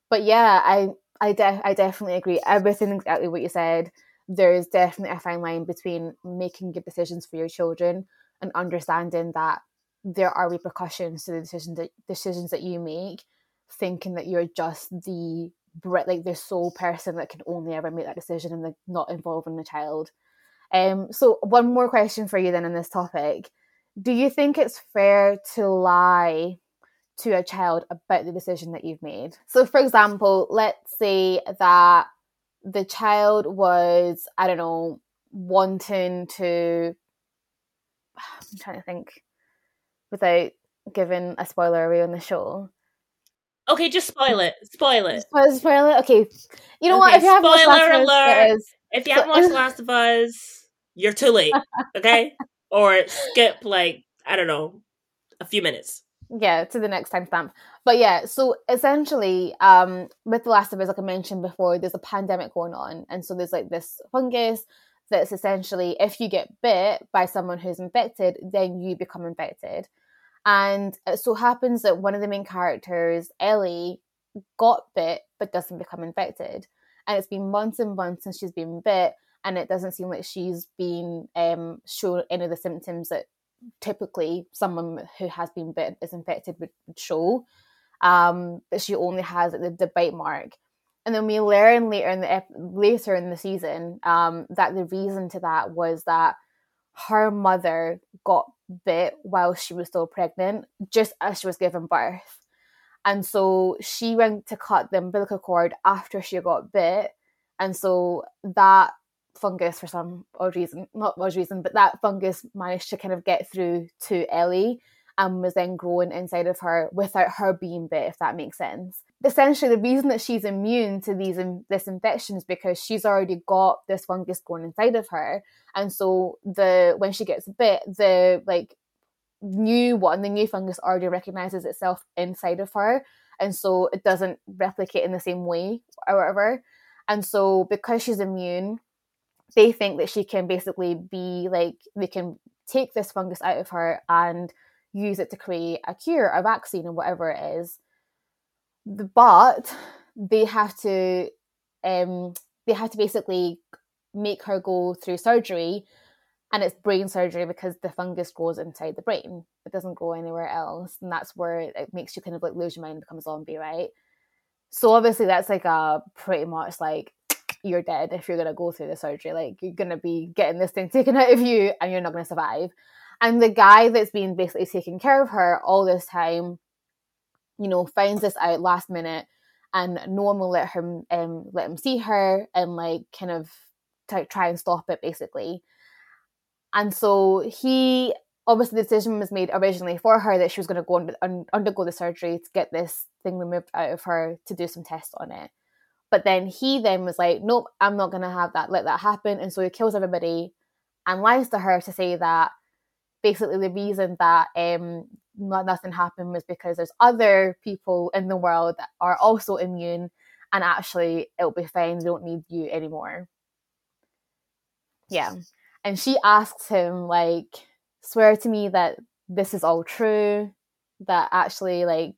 But yeah, I I de- I definitely agree. Everything exactly what you said. There is definitely a fine line between making good decisions for your children and understanding that there are repercussions to the decisions that decisions that you make, thinking that you're just the like the sole person that can only ever make that decision and not involving the child um, so, one more question for you then on this topic. Do you think it's fair to lie to a child about the decision that you've made? So, for example, let's say that the child was, I don't know, wanting to. I'm trying to think without giving a spoiler away on the show. Okay, just spoil it. Spoil it. Spoil, spoil it. Okay. You know okay, what? If you haven't spoiler alert. If you haven't watched Last of Us, you're too late. Okay? or skip like, I don't know, a few minutes. Yeah, to the next timestamp. But yeah, so essentially, um, with The Last of Us, like I mentioned before, there's a pandemic going on. And so there's like this fungus that's essentially if you get bit by someone who's infected, then you become infected. And it so happens that one of the main characters, Ellie, got bit but doesn't become infected. And it's been months and months since she's been bit and it doesn't seem like she's been um, shown any of the symptoms that typically someone who has been bitten is infected would, would show. Um, but she only has the, the bite mark. And then we learn later in the later in the season um, that the reason to that was that her mother got bit while she was still pregnant, just as she was giving birth. And so she went to cut the umbilical cord after she got bit. And so that fungus for some odd reason, not odd reason, but that fungus managed to kind of get through to Ellie and was then growing inside of her without her being bit, if that makes sense. Essentially, the reason that she's immune to these this infection is because she's already got this fungus growing inside of her, and so the when she gets bit, the like new one, the new fungus already recognizes itself inside of her, and so it doesn't replicate in the same way or whatever. And so because she's immune, they think that she can basically be like they can take this fungus out of her and use it to create a cure, a vaccine, or whatever it is. But they have to um they have to basically make her go through surgery and it's brain surgery because the fungus grows inside the brain. It doesn't go anywhere else. And that's where it makes you kind of like lose your mind and become a zombie, right? So obviously that's like a pretty much like you're dead if you're going to go through the surgery. Like you're going to be getting this thing taken out of you and you're not going to survive. And the guy that's been basically taking care of her all this time, you know, finds this out last minute and no one will let him um, let him see her and like kind of t- try and stop it basically. And so he obviously the decision was made originally for her that she was going to go and un- undergo the surgery to get this thing removed out of her to do some tests on it. But then he then was like, nope, I'm not going to have that, let that happen. And so he kills everybody and lies to her to say that basically the reason that um, nothing happened was because there's other people in the world that are also immune and actually it'll be fine. We don't need you anymore. Yeah. And she asks him, like, swear to me that this is all true, that actually, like,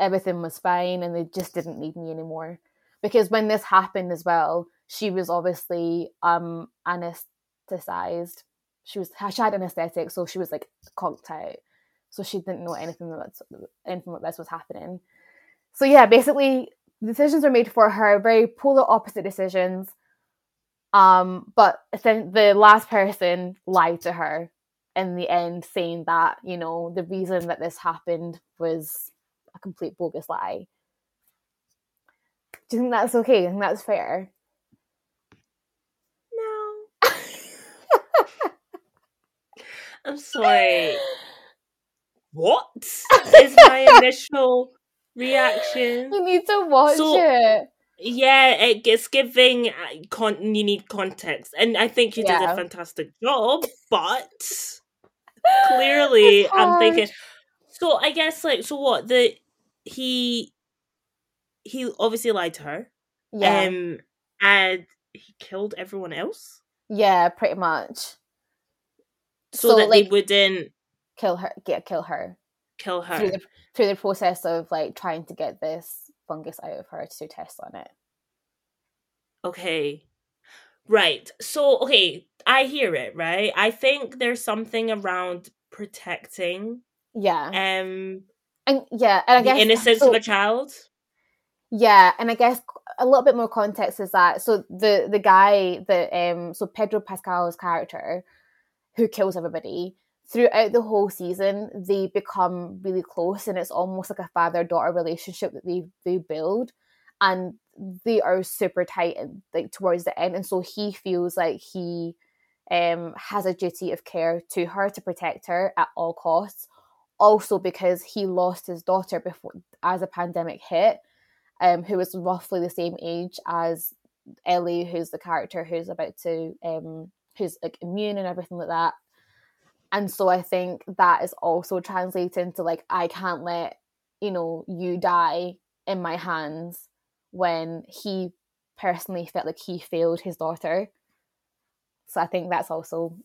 everything was fine and they just didn't need me anymore because when this happened as well, she was obviously um anesthetized. she was she had anesthetic, so she was like conked out, so she didn't know anything that anything like this was happening. So yeah, basically decisions were made for her, very polar opposite decisions. Um, but then the last person lied to her in the end, saying that you know the reason that this happened was a complete bogus lie. Do you think that's okay? Do you think that's fair? No. I'm sorry. What is my initial reaction? You need to watch so, it. Yeah, it's giving uh, con- you need context, and I think you yeah. did a fantastic job. But clearly, I'm thinking. So I guess like so what the he he obviously lied to her. Yeah. Um, and he killed everyone else. Yeah, pretty much. So, so that like, they wouldn't kill her. Get kill her. Kill her through the, through the process of like trying to get this fungus out of her to do tests on it. Okay. Right. So, okay, I hear it, right? I think there's something around protecting. Yeah. Um and yeah, and I guess innocence so, of a child. Yeah, and I guess a little bit more context is that so the the guy that um so Pedro Pascal's character who kills everybody throughout the whole season they become really close and it's almost like a father daughter relationship that they they build. And they are super tight and like towards the end and so he feels like he um has a duty of care to her to protect her at all costs. Also because he lost his daughter before as a pandemic hit um, who was roughly the same age as Ellie, who's the character who's about to, um, who's like immune and everything like that. And so I think that is also translating to like, I can't let, you know, you die in my hands when he personally felt like he failed his daughter. So I think that's also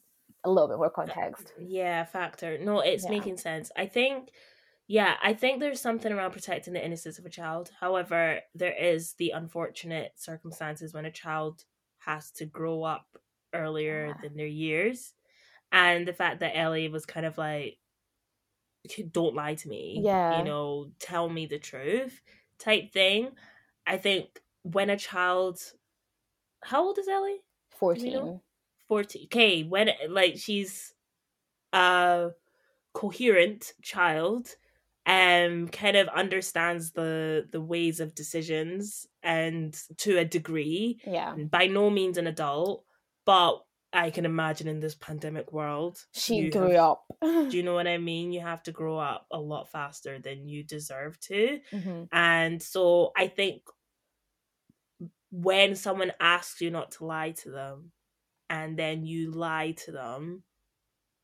a little bit more context. Yeah, factor. No, it's yeah. making sense. I think yeah, I think there's something around protecting the innocence of a child. However, there is the unfortunate circumstances when a child has to grow up earlier yeah. than their years. And the fact that Ellie was kind of like, don't lie to me. Yeah. You know, tell me the truth type thing. I think when a child, how old is Ellie? 14. 14. Okay. When, like, she's a coherent child um kind of understands the the ways of decisions and to a degree. Yeah. By no means an adult but i can imagine in this pandemic world she grew have, up. Do you know what i mean? You have to grow up a lot faster than you deserve to. Mm-hmm. and so i think when someone asks you not to lie to them and then you lie to them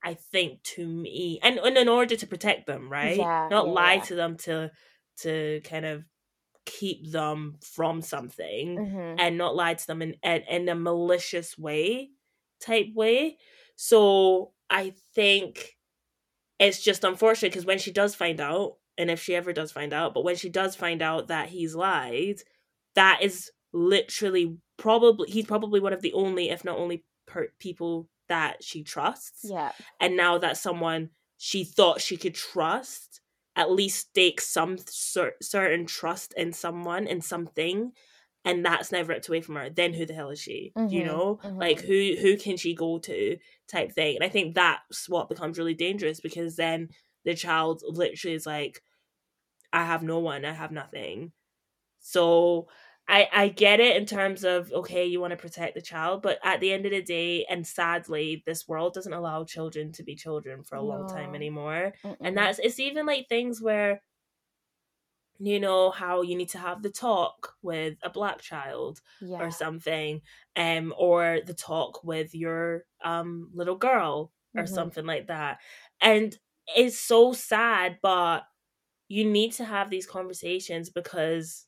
I think to me, and, and in order to protect them, right? Yeah, Not yeah, lie yeah. to them to to kind of keep them from something, mm-hmm. and not lie to them in, in in a malicious way, type way. So I think it's just unfortunate because when she does find out, and if she ever does find out, but when she does find out that he's lied, that is literally probably he's probably one of the only, if not only, per- people that she trusts. Yeah. And now that someone she thought she could trust at least stakes some cer- certain trust in someone in something and that's never ripped away from her then who the hell is she mm-hmm, you know mm-hmm. like who who can she go to type thing and i think that's what becomes really dangerous because then the child literally is like i have no one i have nothing so I, I get it in terms of okay you want to protect the child but at the end of the day and sadly this world doesn't allow children to be children for a no. long time anymore Mm-mm. and that's it's even like things where you know how you need to have the talk with a black child yeah. or something um or the talk with your um little girl or mm-hmm. something like that and it's so sad but you need to have these conversations because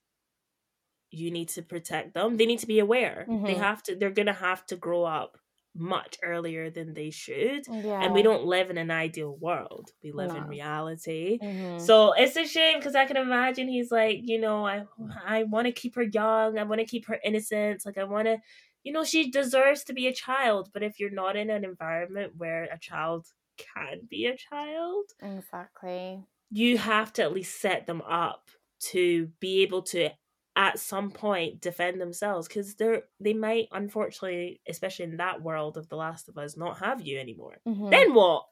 you need to protect them. They need to be aware. Mm-hmm. They have to they're gonna have to grow up much earlier than they should. Yeah. And we don't live in an ideal world. We live no. in reality. Mm-hmm. So it's a shame because I can imagine he's like, you know, I I want to keep her young. I want to keep her innocence. Like I want to you know, she deserves to be a child. But if you're not in an environment where a child can be a child, exactly, you have to at least set them up to be able to at some point defend themselves because they're they might unfortunately especially in that world of the last of us not have you anymore mm-hmm. then what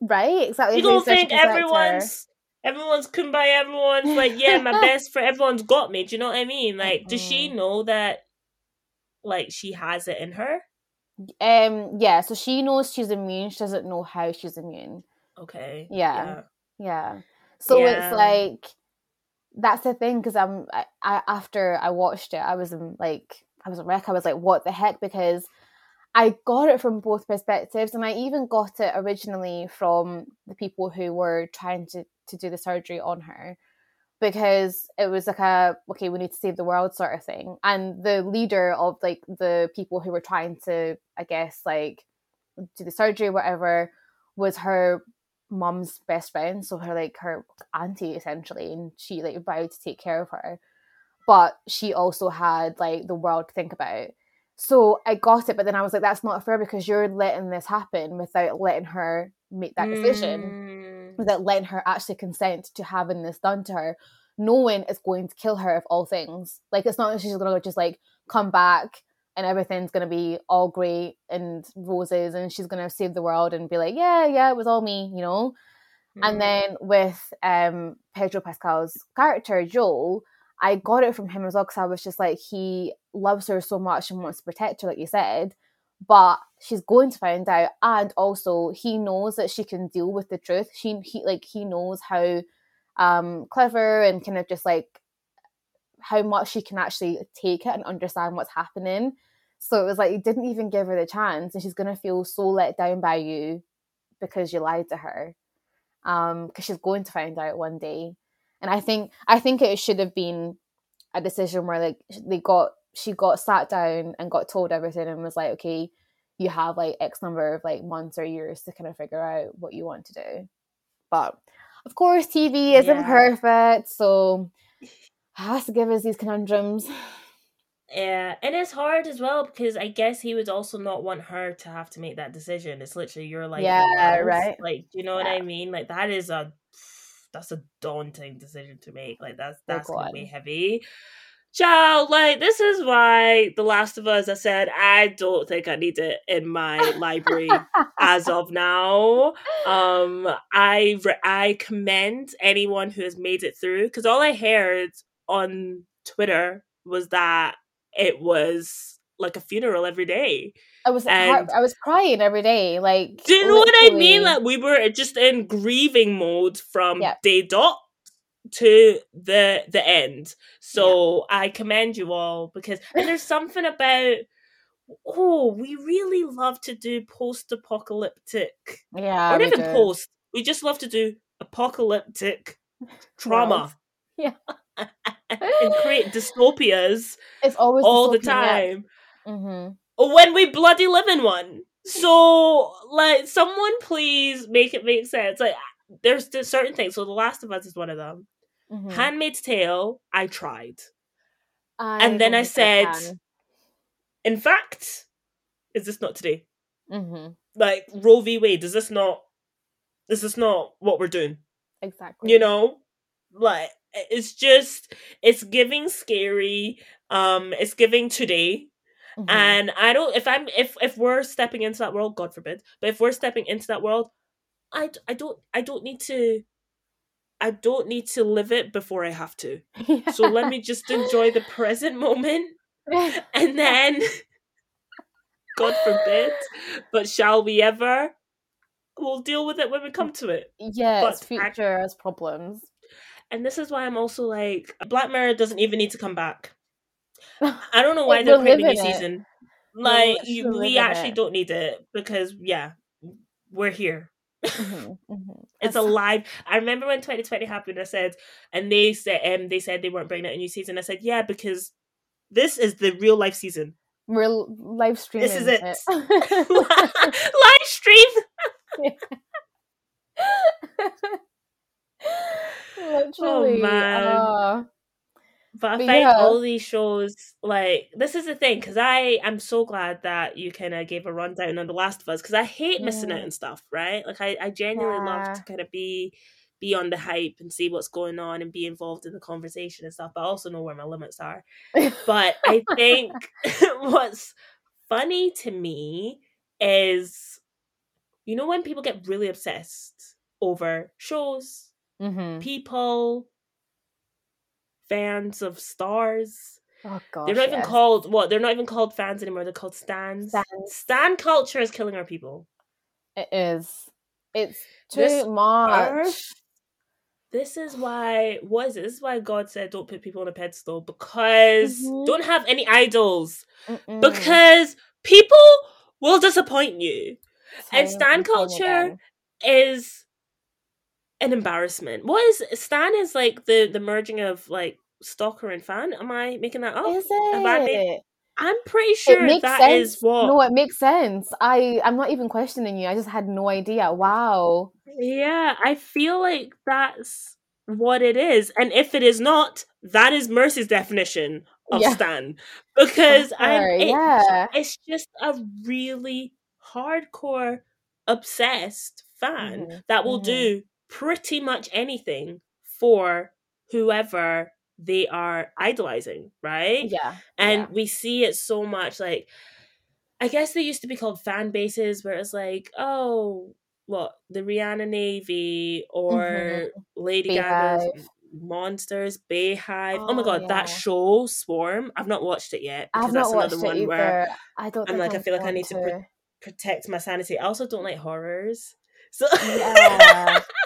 right exactly you don't think everyone's everyone's kumbaya everyone's like yeah my best friend everyone's got me do you know what i mean like mm-hmm. does she know that like she has it in her um yeah so she knows she's immune she doesn't know how she's immune okay yeah yeah, yeah. so yeah. it's like that's the thing because I'm I, I, after I watched it, I was in, like I was a wreck. I was like, what the heck? Because I got it from both perspectives, and I even got it originally from the people who were trying to to do the surgery on her because it was like a okay we need to save the world sort of thing and the leader of like the people who were trying to i guess like do the surgery whatever was her mom's best friend, so her like her auntie essentially, and she like vowed to take care of her. But she also had like the world to think about. So I got it, but then I was like, that's not fair because you're letting this happen without letting her make that decision, mm. without letting her actually consent to having this done to her, knowing it's going to kill her of all things. Like it's not that she's gonna just like come back and everything's going to be all great and roses and she's going to save the world and be like yeah yeah it was all me you know mm-hmm. and then with um pedro pascal's character joel i got it from him as well because i was just like he loves her so much and wants to protect her like you said but she's going to find out and also he knows that she can deal with the truth she he like he knows how um clever and kind of just like how much she can actually take it and understand what's happening. So it was like you didn't even give her the chance, and she's gonna feel so let down by you because you lied to her. Um, because she's going to find out one day. And I think I think it should have been a decision where like they got she got sat down and got told everything and was like, okay, you have like X number of like months or years to kind of figure out what you want to do. But of course, TV isn't yeah. perfect, so has to give us these conundrums. Yeah, and it's hard as well because I guess he would also not want her to have to make that decision. It's literally your life. Yeah, right. Like, do you know yeah. what I mean? Like that is a that's a daunting decision to make. Like that's that's gonna be heavy. Child, like this is why The Last of Us. I said I don't think I need it in my library as of now. Um, I I commend anyone who has made it through because all I heard on Twitter was that it was like a funeral every day. I was I was crying every day. Like, do you know literally. what I mean? Like, we were just in grieving mode from day dot to the the end. So I commend you all because and there's something about oh, we really love to do post apocalyptic. Yeah. Or even post. We just love to do apocalyptic trauma. Yeah. And create dystopias it's always all the time. Mm-hmm. when we bloody live in one. So like someone please make it make sense. Like there's, there's certain things. So the last of us is one of them. Mm-hmm. handmaid's tale i tried. I and then i said in fact is this not today? Mm-hmm. like roe v. Wade is this not is this not what we're doing? Exactly. You know? Like it's just it's giving scary um it's giving today mm-hmm. and i don't if i'm if if we're stepping into that world god forbid but if we're stepping into that world i i don't i don't need to i don't need to live it before i have to yeah. so let me just enjoy the present moment and then god forbid but shall we ever we'll deal with it when we come to it yeah but future has problems and this is why I'm also like, Black Mirror doesn't even need to come back. I don't know why they're creating a new season. Like, you, we actually it. don't need it because, yeah, we're here. Mm-hmm, mm-hmm. it's alive. I remember when 2020 happened. I said, and they said, um, they said they weren't bringing out a new season. I said, yeah, because this is the real life season. Real live stream. This is it. it. live stream. Literally. Oh man. Uh, but I But find yeah. all these shows like this is the thing because I I'm so glad that you kind of gave a rundown on The Last of Us because I hate missing out and stuff, right? Like I I genuinely love to kind of be be on the hype and see what's going on and be involved in the conversation and stuff, but I also know where my limits are. But I think what's funny to me is you know when people get really obsessed over shows, hmm people, fans of stars. Oh gosh, They're not even yes. called what? They're not even called fans anymore. They're called stans. Stans. Stan culture is killing our people. It is. It's too This much. earth- This is why. What is it? This is why God said, "Don't put people on a pedestal because Mhm. don't have any idols Mm-mm. because people will disappoint you." and Time stan culture again. is an embarrassment. What is Stan? Is like the the merging of like stalker and fan. Am I making that up? Is Have I made- it? I'm pretty It sure makes that sense. is what. No, it makes sense. I I'm not even questioning you. I just had no idea. Wow. Yeah, I feel like that's what it is. And if it is not, that is Mercy's definition of Yeah. Stan. Because I'm Sure, it- yeah. it's just a really hardcore obsessed fan Mhm, that will mhm. do pretty much anything for whoever they are idolizing, right? Yeah. and yeah. we see it so much like i guess they used to be called fan bases where it's like oh what the rihanna navy or Mm-hmm. lady gaga's monsters Beyhive oh, my Oh, god that show swarm i've not watched it yet because that's not another one where. I don't. I'm like, I feel like I need to pr- protect my sanity i also don't like horrors so yeah.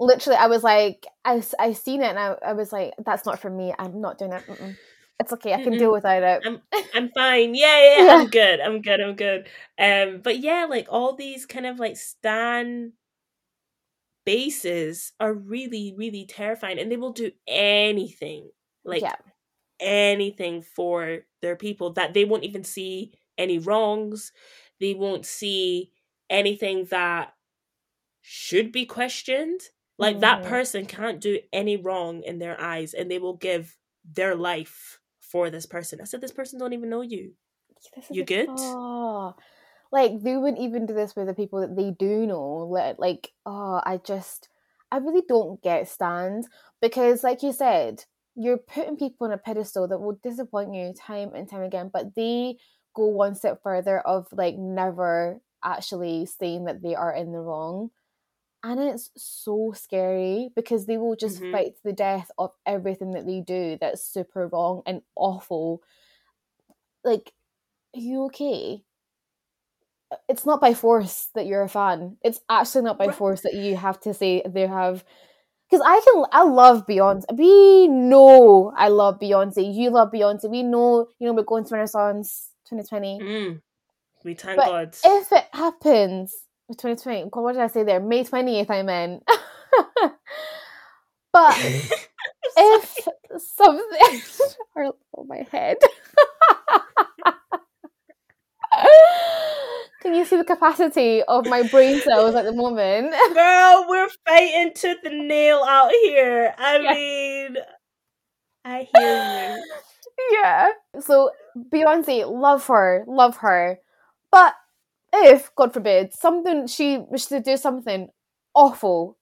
Literally, I was like, I, I seen it, and I, I was like, that's not for me. I'm not doing it. Mm-mm. It's okay. I can deal without it. I'm I'm fine. Yeah, yeah, yeah, Yeah. I'm good. I'm good. I'm good. Um, but yeah, like all these kind of like stan bases are really, really terrifying, and they will do anything, like yeah. anything for their people that they won't even see any wrongs. They won't see anything that should be questioned. Like that Mhm. person can't do any wrong in their eyes, and they will give their life for this person. I said, this person don't even know you. You good? Oh, like they wouldn't even do this with the people that they do know. Like, like, oh, I just, I really don't get stand because, like you said, you're putting people on a pedestal that will disappoint you time and time again. But they go one step further of like never actually saying that they are in the wrong. And it's so scary because they will just Mhm. fight to the death of everything that they do that's super wrong and awful. Like, are you okay? It's not by force that you're a fan. It's actually not by Right. force that you have to say they have. Because I can, I love Beyonce. We know I love Beyonce. You love Beyonce. We know, you know, we're going to Renaissance 2020. Mm. We thank But God. If it happens 2020, what did I say there? May 20th, I meant. but if something or oh my head can you see the capacity of my brain cells at the moment Girl, we're fighting to the nail out here. I Yeah. mean, I hear you. yeah so beyonce love her love her but if god forbid something she was to do something awful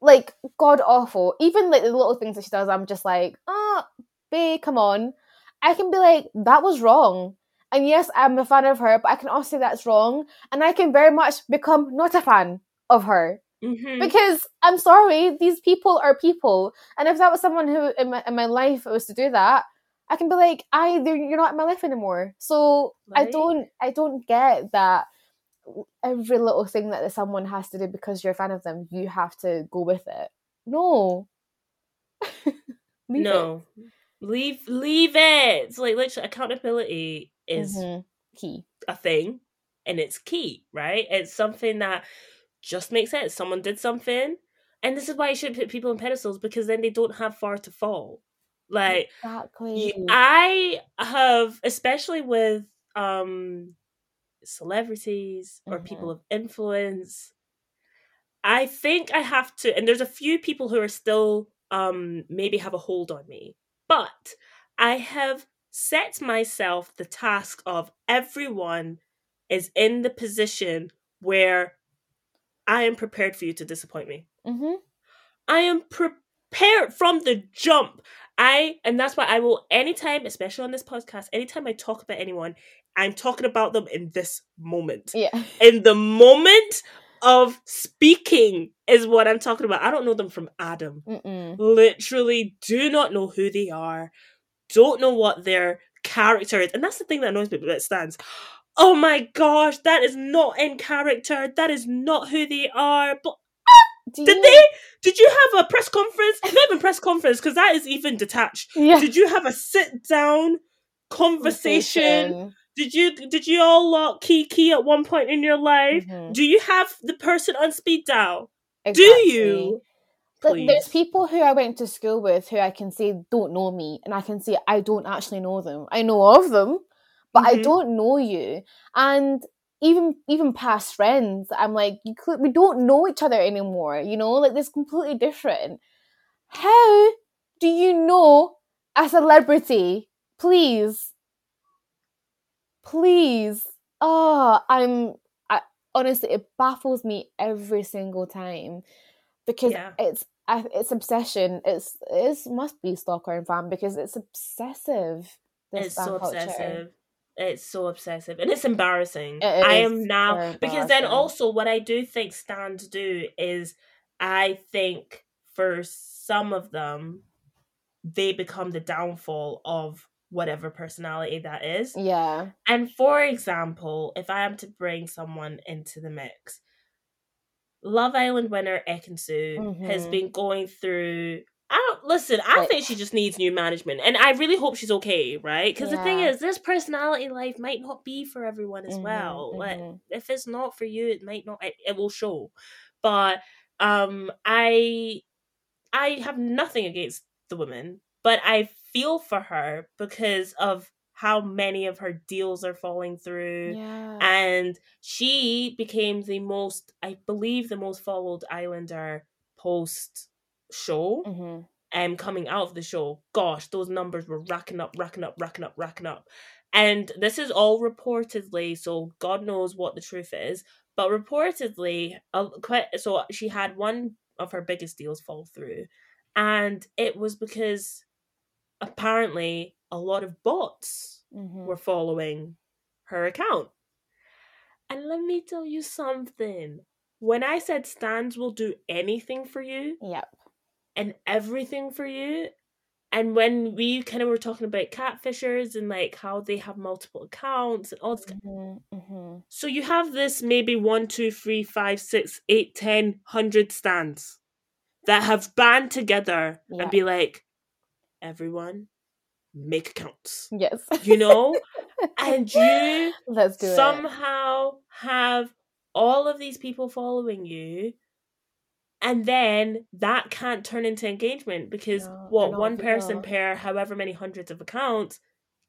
like god awful even like the little things that she does i'm just like oh babe come on. I can be like that was wrong. And yes i'm a fan of her but i can also say that's wrong and i can very much become not a fan of her. Mhm. because I'm sorry, these people are people, and if that was someone who in my, in my life was to do that, I can be like, I you're not in my life anymore. So I don't I don't get that every little thing that someone has to do because you're a fan of them, you have to go with it. No. Leave it. no. Leave leave it. It's like literally accountability is Mhm. key. a thing and it's key, right? It's something that just makes sense. Someone did something. And this is why you shouldn't put people on pedestals because then they don't have far to fall. Like Exactly. I have, especially with um celebrities or people of influence, I think I have to, and there's a few people who are still um maybe have a hold on me. But I have set myself the task of everyone is in the position where I am prepared for you to disappoint me. Mm-hmm. I am prepared from the jump. I and that's why I will anytime, especially on this podcast, anytime I talk about anyone, I'm talking about them in this moment. Yeah. In the moment of speaking is what I'm talking about. I don't know them from Adam. Mm-mm. Literally do not know who they are. Don't know what their character is. And that's the thing that annoys me about Stans. Oh my gosh, that is not in character. That is not who they are. But ah, Do did you- they? Did you have a press conference? Not even press conference, because that is even detached. Yeah. Did you have a sit down conversation? Did you did you all lock Kiki at one point in your life? Mhm. Do you have the person on speed dial? Exactly. Do you? But there's people who I went to school with who I can say don't know me, and I can say I don't actually know them. I know of them, but I Mhm. don't know you. And even even past friends, I'm like, you could, we don't know each other anymore. You know, like this completely different. How do you know a celebrity? Please, please. Oh, I'm. I, honestly, it baffles me every single time because Yeah. it's I, it's obsession. It's it must be stalker and fan because it's obsessive. It's so culture. obsessive. It's so obsessive, and it's embarrassing. It I am now because then also what I do think stands do is I think for some of them they become the downfall of whatever personality that is. Yeah. And for example, if I am to bring someone into the mix, Love Island winner Ekin-Su has Mhm. been going through. I don't listen. I Like- think she just needs new management, and I really hope she's okay, right? Because the thing is, this personality life might not be for everyone as Mhm, well. Like, mhm. if it's not for you, it might not. It, it will show. But um, I, I have nothing against the woman, but I feel for her because of how many of her deals are falling through. Yeah. and she became the most i believe the most followed islander post show hmm um coming out of the show gosh those numbers were racking up racking up racking up racking up. And this is all reportedly so god knows what the truth is but reportedly uh, quite so she had one of her biggest deals fall through. And it was because apparently a lot of bots hmm were following her account. And let me tell you something. When I said stands will do anything for you Yep. and everything for you, and when we kind of were talking about catfishers and like how they have multiple accounts and all this, hmm hmm so you have this maybe one, two, three, five, six, eight, ten, hundred stands that have band together and be like, everyone, make accounts. Yes. You know? and you Let's do it. somehow have all of these people following you and then that can't turn into engagement because No, what one person pair however many hundreds of accounts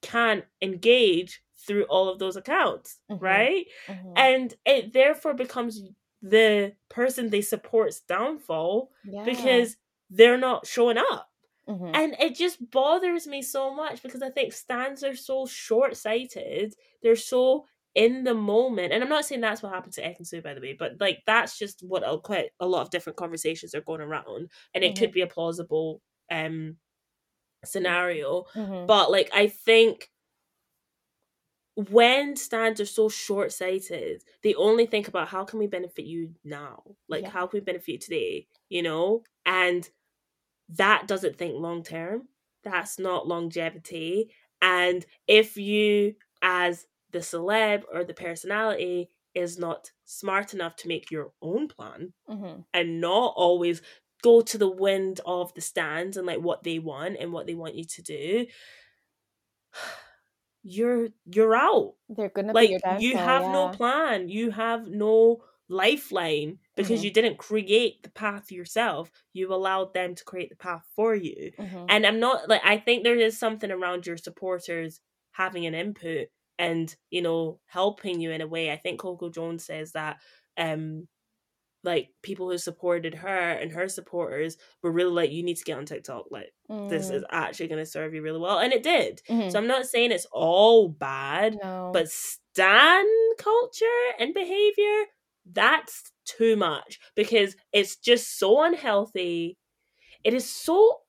can't engage through all of those accounts Mhm. right Mhm. and it therefore becomes the person they support's downfall yeah. because they're not showing up Mhm. and it just bothers me so much because I think stands are so short sighted. They're so in the moment. And I'm not saying that's what happened to Ekin-Su, by the way, but like that's just what a, quite a lot of different conversations are going around. And it could be a plausible um scenario. Mhm. But like I think when stands are so short sighted, they only think about how can we benefit you now? Like Yeah. how can we benefit you today? You know? And that doesn't think long term. That's not longevity. And if you, as the celeb or the personality, is not smart enough to make your own plan Mhm. and not always go to the wind of the stands and like what they want and what they want you to do, you're you're out They're gonna be like you have no plan you have no lifeline because Mhm. you didn't create the path yourself you allowed them to create the path for you Mhm. and i'm not like i think there is something around your supporters having an input and you know helping you in a way i think coco jones says that um like people who supported her and her supporters were really like, you need to get on TikTok. Like Mm. this is actually going to serve you really well, and it did. Mhm. So I'm not saying it's all bad, no. but stan culture and behavior that's too much because it's just so unhealthy. It is so,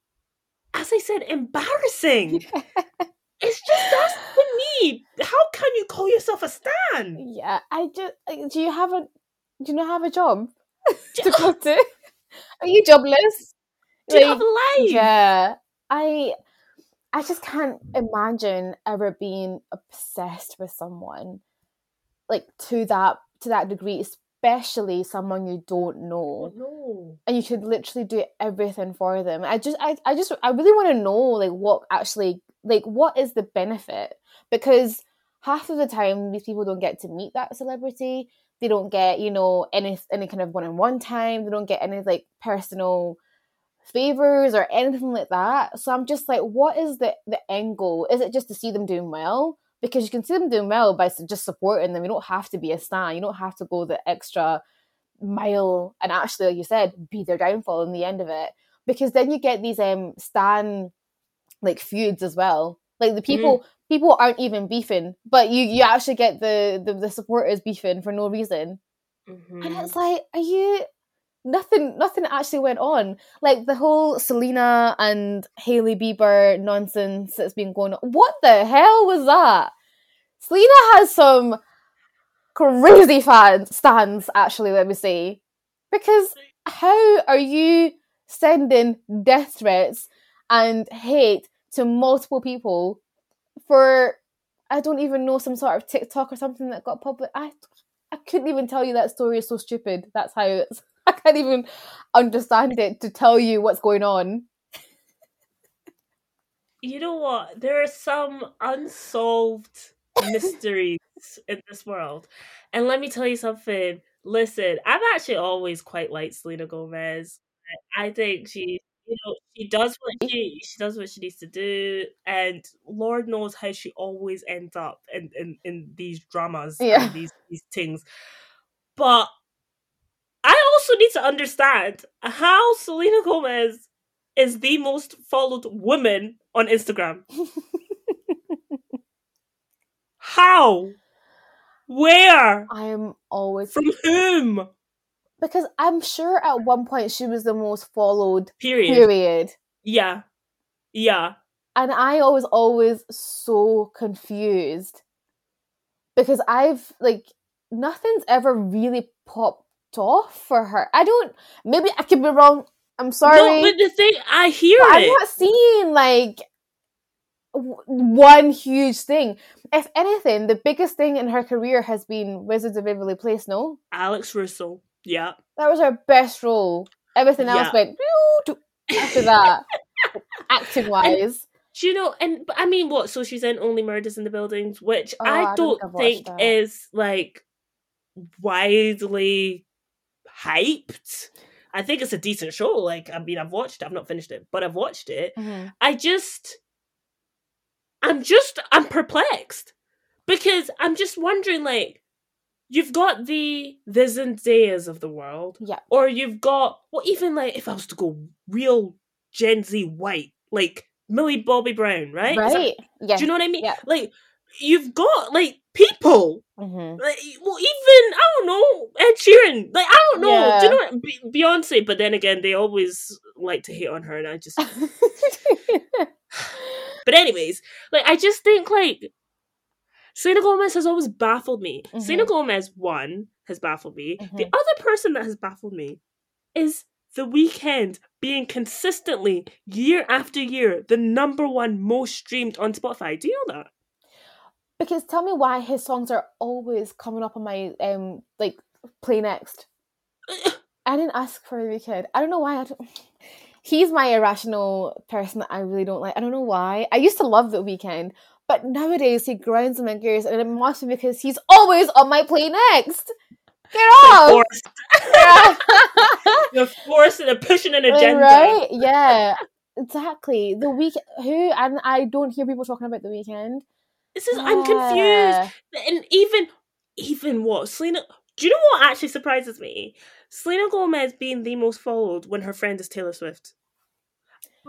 as I said, embarrassing. It's just that's to me. How can you call yourself a stan? yeah, I just do you have a do you not have a job to go to? Are you jobless? do you have a life? Yeah, I I just can't imagine ever being obsessed with someone like to that to that degree, especially someone you don't know. No. and you could literally do everything for them. I just I, I just I really want to know like what actually like what is the benefit? Because half of the time these people don't get to meet that celebrity. They don't get, you know, any any kind of one on one time. They don't get any like personal favors or anything like that. So I'm just like, what is the the end goal? Is it just to see them doing well? Because you can see them doing well by just supporting them. You don't have to be a stan. You don't have to go the extra mile and actually, like you said, be their downfall in the end of it. Because then you get these um stan like feuds as well. Like the people people aren't even beefing, but you you actually get the the, the supporters beefing for no reason. Mhm. And it's like, are you nothing nothing actually went on. Like the whole Selena and Hailey Bieber nonsense that's been going on. What the hell was that? Selena has some crazy fans stands, actually, let me say. Because how are you sending death threats and hate to multiple people for I don't even know some sort of TikTok or something that got public. I I couldn't even tell you that story is so stupid. That's how it's. I can't even understand it to tell you what's going on. you know what? There are some unsolved mysteries in this world. And let me tell you something. Listen, I've actually always quite liked Selena Gomez. I think she, you know, she does what she she does what she needs to do, and Lord knows how she always ends up in in, in these dramas Yeah. and these these things. But also need to understand how Selena Gomez is the most followed woman on Instagram. How? Where? I'm always From whom? because I'm sure at one point she was the most followed Period. period. Yeah. Yeah. and I was always so confused because I've like nothing's ever really popped off for her. I don't. Maybe I could be wrong. I'm sorry. No, but the thing, I hear I'm not seeing like w- one huge thing. If anything, the biggest thing in her career has been Wizards of Waverly Place. No, Alex Russo. Yeah. that was her best role. Everything else Yeah. went to- after that, acting wise. Do you know? And but I mean, what? So she's in Only Murders in the Buildings, which Oh, I I don't think I've think that. is like widely hyped. I think it's a decent show. Like, I mean, I've watched it. I've not finished it, but I've watched it. Mhm. I just, I'm just, I'm perplexed because I'm just wondering, like, you've got the the Zendayas of the world, Yeah. or you've got, well, even like if I was to go real Gen Z white, like Millie Bobby Brown, right? Is that- Right? Yeah. do you know what I mean? Yeah. Like, you've got like people. Mhm. Like, well, even I don't know Ed Sheeran. Like, I don't know. Do you know what? Be- Beyonce? But then again, they always like to hate on her, and I just But anyways, like I just think like Selena Gomez has always baffled me. Selena Gomez one has baffled me. The Mhm. other person that has baffled me is The Weeknd being consistently year after year the number one most streamed on Spotify. Do you know that? Because tell me why his songs are always coming up on my um like play next. I didn't ask for the Weeknd. I don't know why. I don't... He's my irrational person that I really don't like. I don't know why. I used to love the Weeknd, but nowadays he grinds my gears, and it must be because he's always on my play next. Get off! Forced. They're forced and they're pushing an agenda. right? Yeah, exactly. The week who and I don't hear people talking about the Weeknd. This is I'm confused. And even even what? Selena Do you know what actually surprises me? Selena Gomez being the most followed when her friend is Taylor Swift.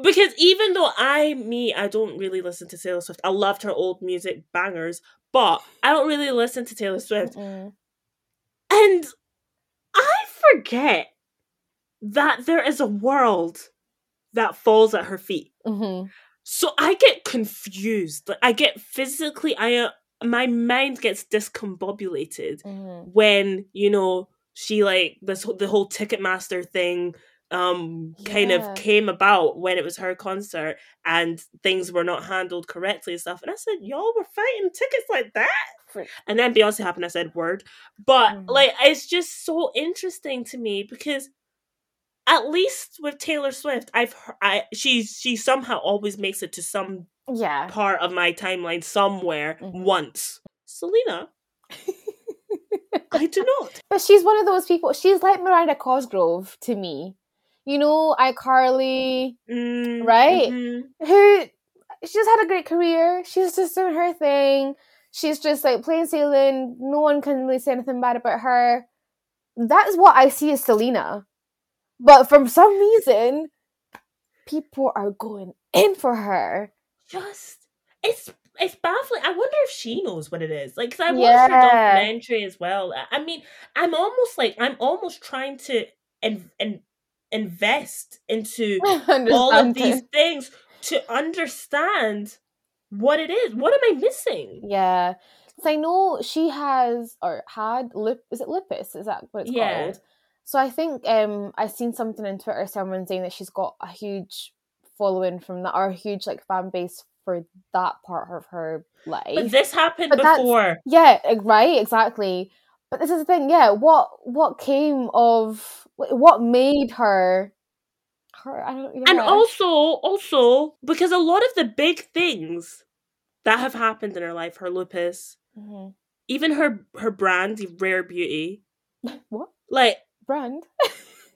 Because even though I, me, I don't really listen to Taylor Swift. I loved her old music bangers, but I don't really listen to Taylor Swift. Mm-mm. And I forget that there is a world that falls at her feet. Mhm. So I get confused. Like I get physically I uh, my mind gets discombobulated Mhm. when, you know, she like this the whole Ticketmaster thing um kind Yeah. of came about when it was her concert and things were not handled correctly and stuff. And I said, Y'all were fighting tickets like that? And then Beyonce happened, I said word. But Mhm. like it's just so interesting to me because at least with Taylor Swift, I've I she she somehow always makes it to some Yeah. part of my timeline somewhere Mhm. once. Selena, I do not. But she's one of those people. She's like Miranda Cosgrove to me. You know, iCarly, Mm, Right? mhm. who she's had a great career. She's just doing her thing. She's just like plain sailing. No one can really say anything bad about her. That's what I see as Selena. But for some reason, people are going in for her. Just it's it's baffling. I wonder if she knows what it is. Like, 'cause I watched her Yeah. documentary as well. I- mean, I'm almost like I'm almost trying to in, in, invest into all of these things to understand what it is. What am I missing? Yeah. So I know she has or had lip is it lupus? Is that what it's Yeah. called? So I think um I seen something on Twitter someone saying that she's got a huge following from that or a huge like fan base for that part of her life. But this happened But before. yeah, right, exactly. But this is the thing, yeah, what what came of what made her her I don't yeah. And also, also because a lot of the big things that have happened in her life, her lupus, Mhm. even her her brand, Rare Beauty, what? like Brand?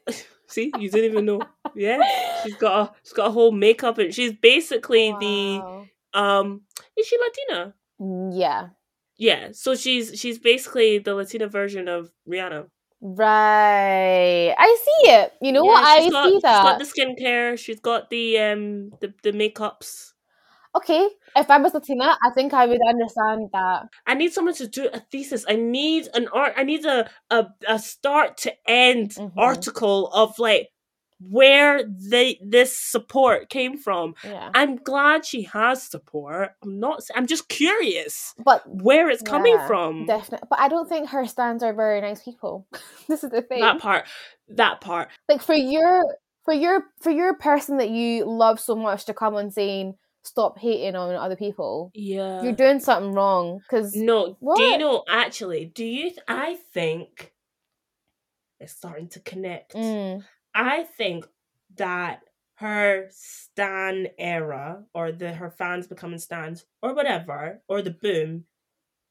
see, you didn't even know. Yeah, she's got a she's got a whole makeup and she's basically Wow. the um. Is she Latina? Yeah. Yeah, so she's she's basically the Latina version of Rihanna. Right. I see it. You know Yeah, what? I got, see that. She's got the skincare. She's got the um the the makeups. Okay. If I was Latina, I think I would understand that. I need someone to do a thesis. I need an art. I need a a, a start to end Mhm. article of like where they this support came from. Yeah. I'm glad she has support. I'm not. I'm just curious But where it's coming from. definitely. But I don't think her stands are very nice people. this is the thing. That part. That part. like for your for your for your person that you love so much to come on saying stop hating on other people. Yeah. You're doing something wrong because No, do you know? Actually, do you? Th- I think it's starting to connect. mm, I think that her stan era, or the her fans becoming stans, or whatever, or the boom,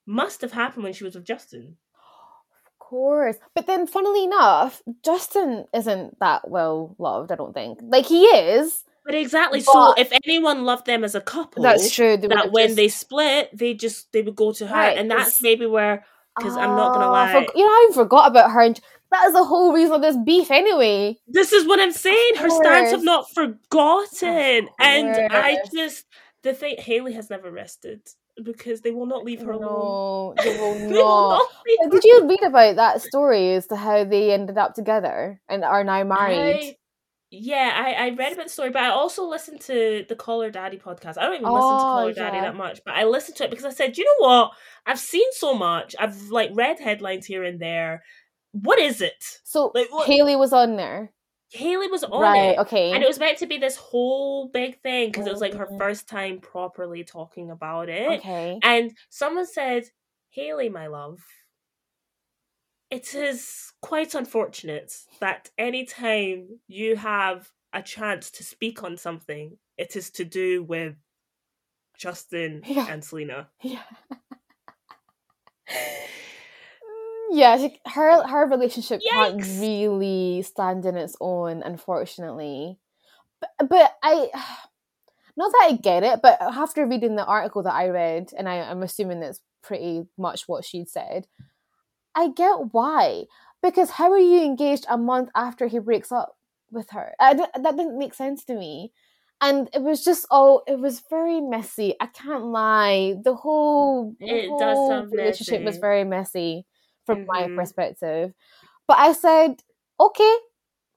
must have happened when she was with Justin. of course. But then, funnily enough, Justin isn't that well loved. I don't think. Like he is. But exactly. so if anyone loved them as a couple, That's true. they That when just- they split, they just they would go to her, Right, and that's maybe where because I'm not gonna Oh, lie. forg- you know, I forgot about her. and That is the whole reason of this beef, anyway. This is what I'm saying. Her stans have not forgotten. And I just the thing Hailey has never rested because they will not leave her alone. No, they will They will not. not leave Uh, her Did you read about that story as to how they ended up together and are now married? I, yeah, I, I read about the story, but I also listened to the Call Her Daddy podcast. I don't even listen to Oh, Call Her Daddy that much, but I listened to it because I said, you know what? I've seen so much. I've like read headlines here and there. What is it? So Like, what- Hailey was on there, Hailey was on right? it. Okay. And it was meant to be this whole big thing because it was like her Mhm. first time properly talking about it. okay. And someone said, Hailey, my love, it is quite unfortunate that anytime you have a chance to speak on something, it is to do with Justin Yeah. and Selena. Yeah. yeah, she, her her relationship can't really stand in its own, unfortunately. But, but I, not that I get it, but after reading the article that I read, and I, I'm assuming that's pretty much what she'd said, I get why. Because how are you engaged a month after he breaks up with her? I d- that didn't make sense to me. And it was just all, it was very messy. I can't lie. The whole, the whole relationship was very messy from my Mhm. perspective. But I said, okay,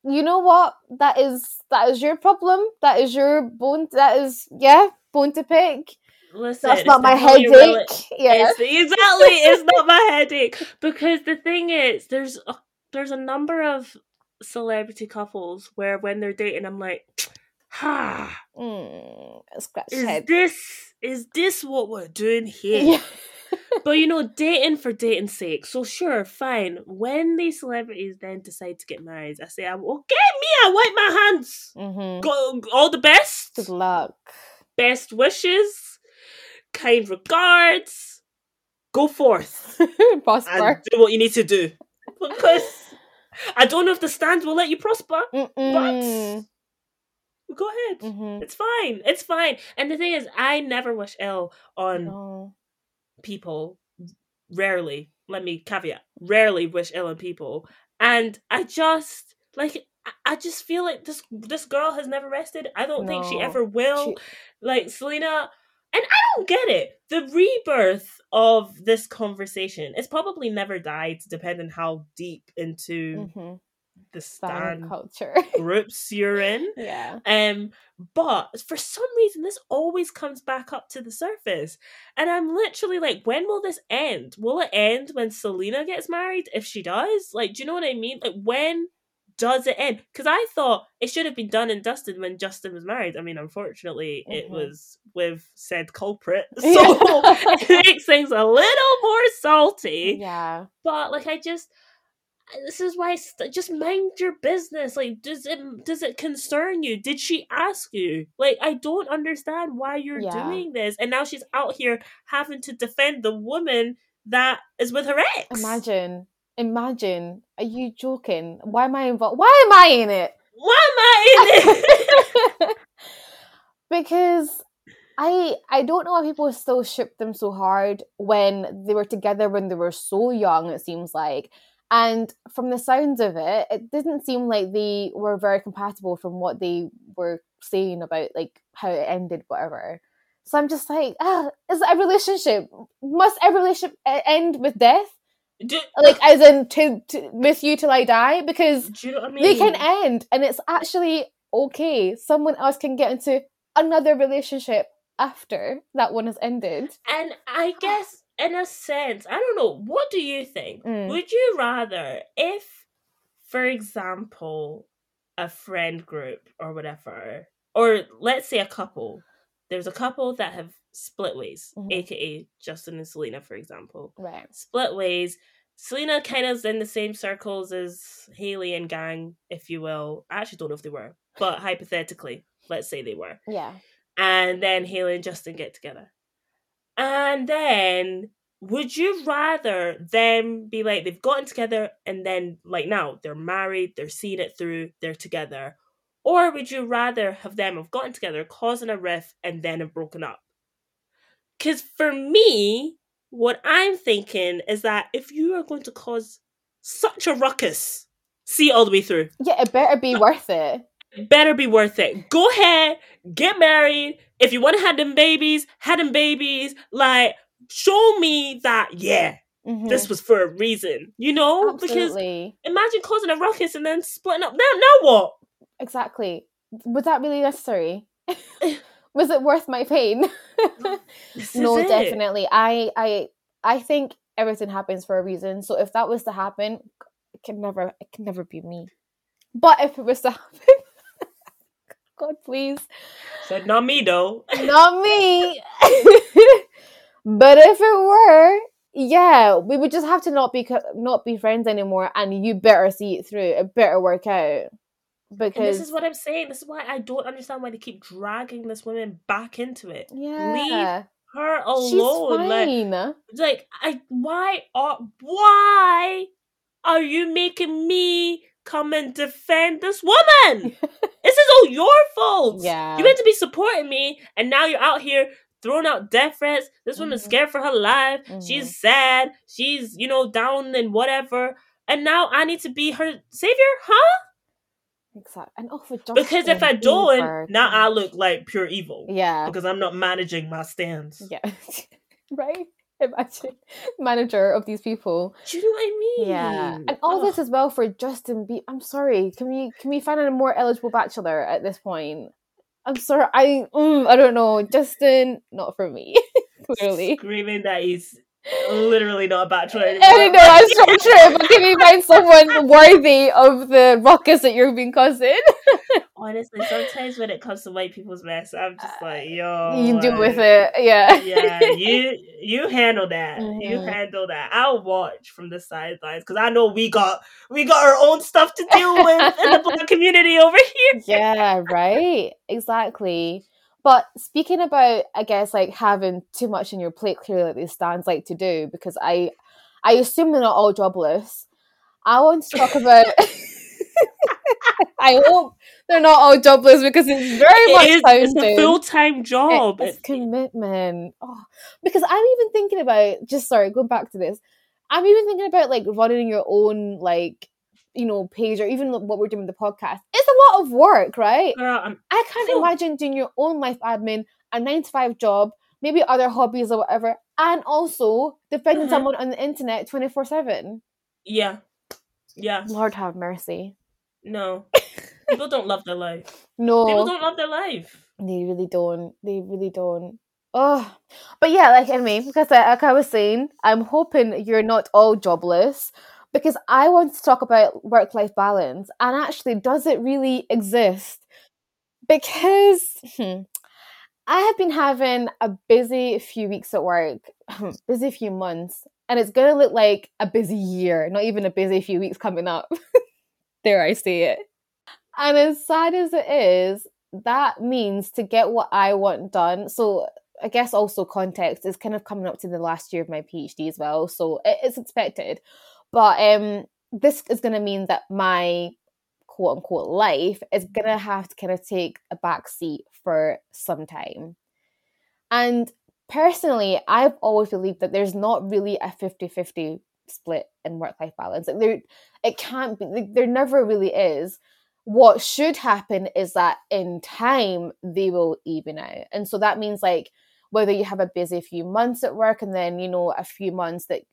you know what? That is that is your problem. That is your bone. That is yeah, bone to pick. Listen, That's not my the whole your rela- headache. Yeah. It's, exactly, it's not my headache. Because the thing is, there's a, there's a number of celebrity couples where when they're dating, I'm like, ha, Mm, scratch is head. this is this what we're doing here? Yeah. But you know, dating for dating's sake. So sure, fine. When these celebrities then decide to get married, I say, "I'm okay. Me, I wipe my hands. hmm Go, all the best, Good luck. best wishes, kind regards. Go forth Prosper. do what you need to do. Because I don't know if the stands will let you prosper. Mm-mm. But go ahead. Mhm. It's fine. It's fine. And the thing is, I never wish ill on No. people rarely let me caveat rarely wish ill on people and i just like I- just feel like this this girl has never rested i don't think she ever will She- like selena and i don't get it the rebirth of this conversation it's probably never died depending how deep into Mhm. the stan culture. groups you're in yeah. um, but for some reason, this always comes back up to the surface, and I'm literally like, when will this end? Will it end when Selena gets married? If she does, like, do you know what I mean? Like, when does it end? Because I thought it should have been done and dusted when Justin was married. I mean, unfortunately, it Mhm. was with said culprit, so it makes things a little more salty. Yeah. But like, I just this is why st- just mind your business like does it does it concern you did she ask you like i don't understand why you're Yeah. doing this and now she's out here having to defend the woman that is with her ex Imagine. Imagine. Are you joking? Why am I involved? Why am I in it? why am i in it because I I don't know why people still ship them so hard when they were together when they were so young. It seems like, and from the sounds of it, it didn't seem like they were very compatible from what they were saying about like how it ended, whatever. So I'm just like, ah, is a relationship? Must every relationship end with death? Do, Like, as in to, to with you till I die? Because you know i mean they can end and it's actually okay someone else can get into another relationship after that one has ended and i guess in a sense i don't know what do you think Mm. would you rather if for example a friend group or whatever or let's say a couple there's a couple that have split ways Mhm. aka justin and selena for example right split ways selena kind of is in the same circles as hailey and gang if you will i actually don't know if they were but hypothetically let's say they were yeah and then Hailey and Justin get together. And then would you rather them be like they've gotten together and then like now they're married, they're seeing it through, they're together? Or would you rather have them have gotten together, causing a rift, and then have broken up? Cause for me, what I'm thinking is that if you are going to cause such a ruckus, see it all the way through yeah it better be worth it it better be worth it. Go ahead, get married. If you want to have them babies, have them babies. Like, show me that, yeah, Mhm. this was for a reason. You know? Because imagine causing a ruckus and then splitting up. Now, now what? exactly was that really necessary was it worth my pain? No it. definitely. I i i think everything happens for a reason. So if that was to happen it can never it can never be me. But if it was to happen god please. Said not me though. not me. But if it were yeah we would just have to not be not be friends anymore and you better see it through. It better work out And this is what I'm saying. This is why I don't understand why they keep dragging this woman back into it. yeah Leave Her alone. Like, like I why are why are you making me come and defend this woman? this is all your fault. Yeah. You meant to be supporting me and now you're out here throwing out death threats. This woman's Mhm. scared for her life. Mhm. She's sad. She's, you know, down and whatever. And now I need to be her savior, huh? Exactly. And oh, for Because if I don't, Bieber, now I look like pure evil. Yeah. Because I'm not managing my stance. Yeah. right? Imagine manager of these people. Do you know what I mean? Yeah. And all this as well for Justin Bieber. I'm sorry. Can we can we find a more eligible bachelor at this point? I'm sorry. I mm, I don't know. Justin, not for me. Clearly. Screaming that he's literally not a bachelor I anymore. know that's so true, but can we find someone worthy of the ruckus that you've been causing? Honestly, sometimes when it comes to white people's mess, I'm just like, yo. you do with it, yeah. yeah, you you handle that. You Mhm. handle that. I'll watch from the sidelines because I know we got we got our own stuff to deal with in the black community over here. yeah, right. Exactly. But speaking about, I guess, like having too much on your plate, clearly, like these stands like to do, because I, I assume they're not all jobless. I want to talk about. I hope they're not all jobless because it's very much It is, it's a full time job. It's commitment. Oh, because I'm even thinking about just sorry, going back to this. I'm even thinking about like running your own like you know page or even what we're doing with the podcast. It's a lot of work, right? Girl, I'm can't Phew. imagine doing your own life admin, a nine to five job, maybe other hobbies or whatever, and also defending Mhm. someone on the internet twenty four seven. yeah, yeah. Lord have mercy. No, people don't love their life. No, People don't love their life. They really don't. They really don't. Oh, but yeah, like anyway, because I, like I was saying, I'm hoping you're not all jobless because I want to talk about work life balance and actually, does it really exist? Because hmm, I have been having a busy few weeks at work, busy few months, and it's going to look like a busy year, not even a busy few weeks coming up. there, I say it. And as sad as it is, that means to get what I want done. So I guess also context is kind of coming up to the last year of my PhD as well. So it's expected. But um this is gonna mean that my quote unquote life is gonna have to kind of take a back seat for some time. And personally, I've always believed that there's not really a 50-50 split in work-life balance. Like there it can't be like, there never really is what should happen is that in time they will even out and so that means like whether you have a busy few months at work and then you know a few months that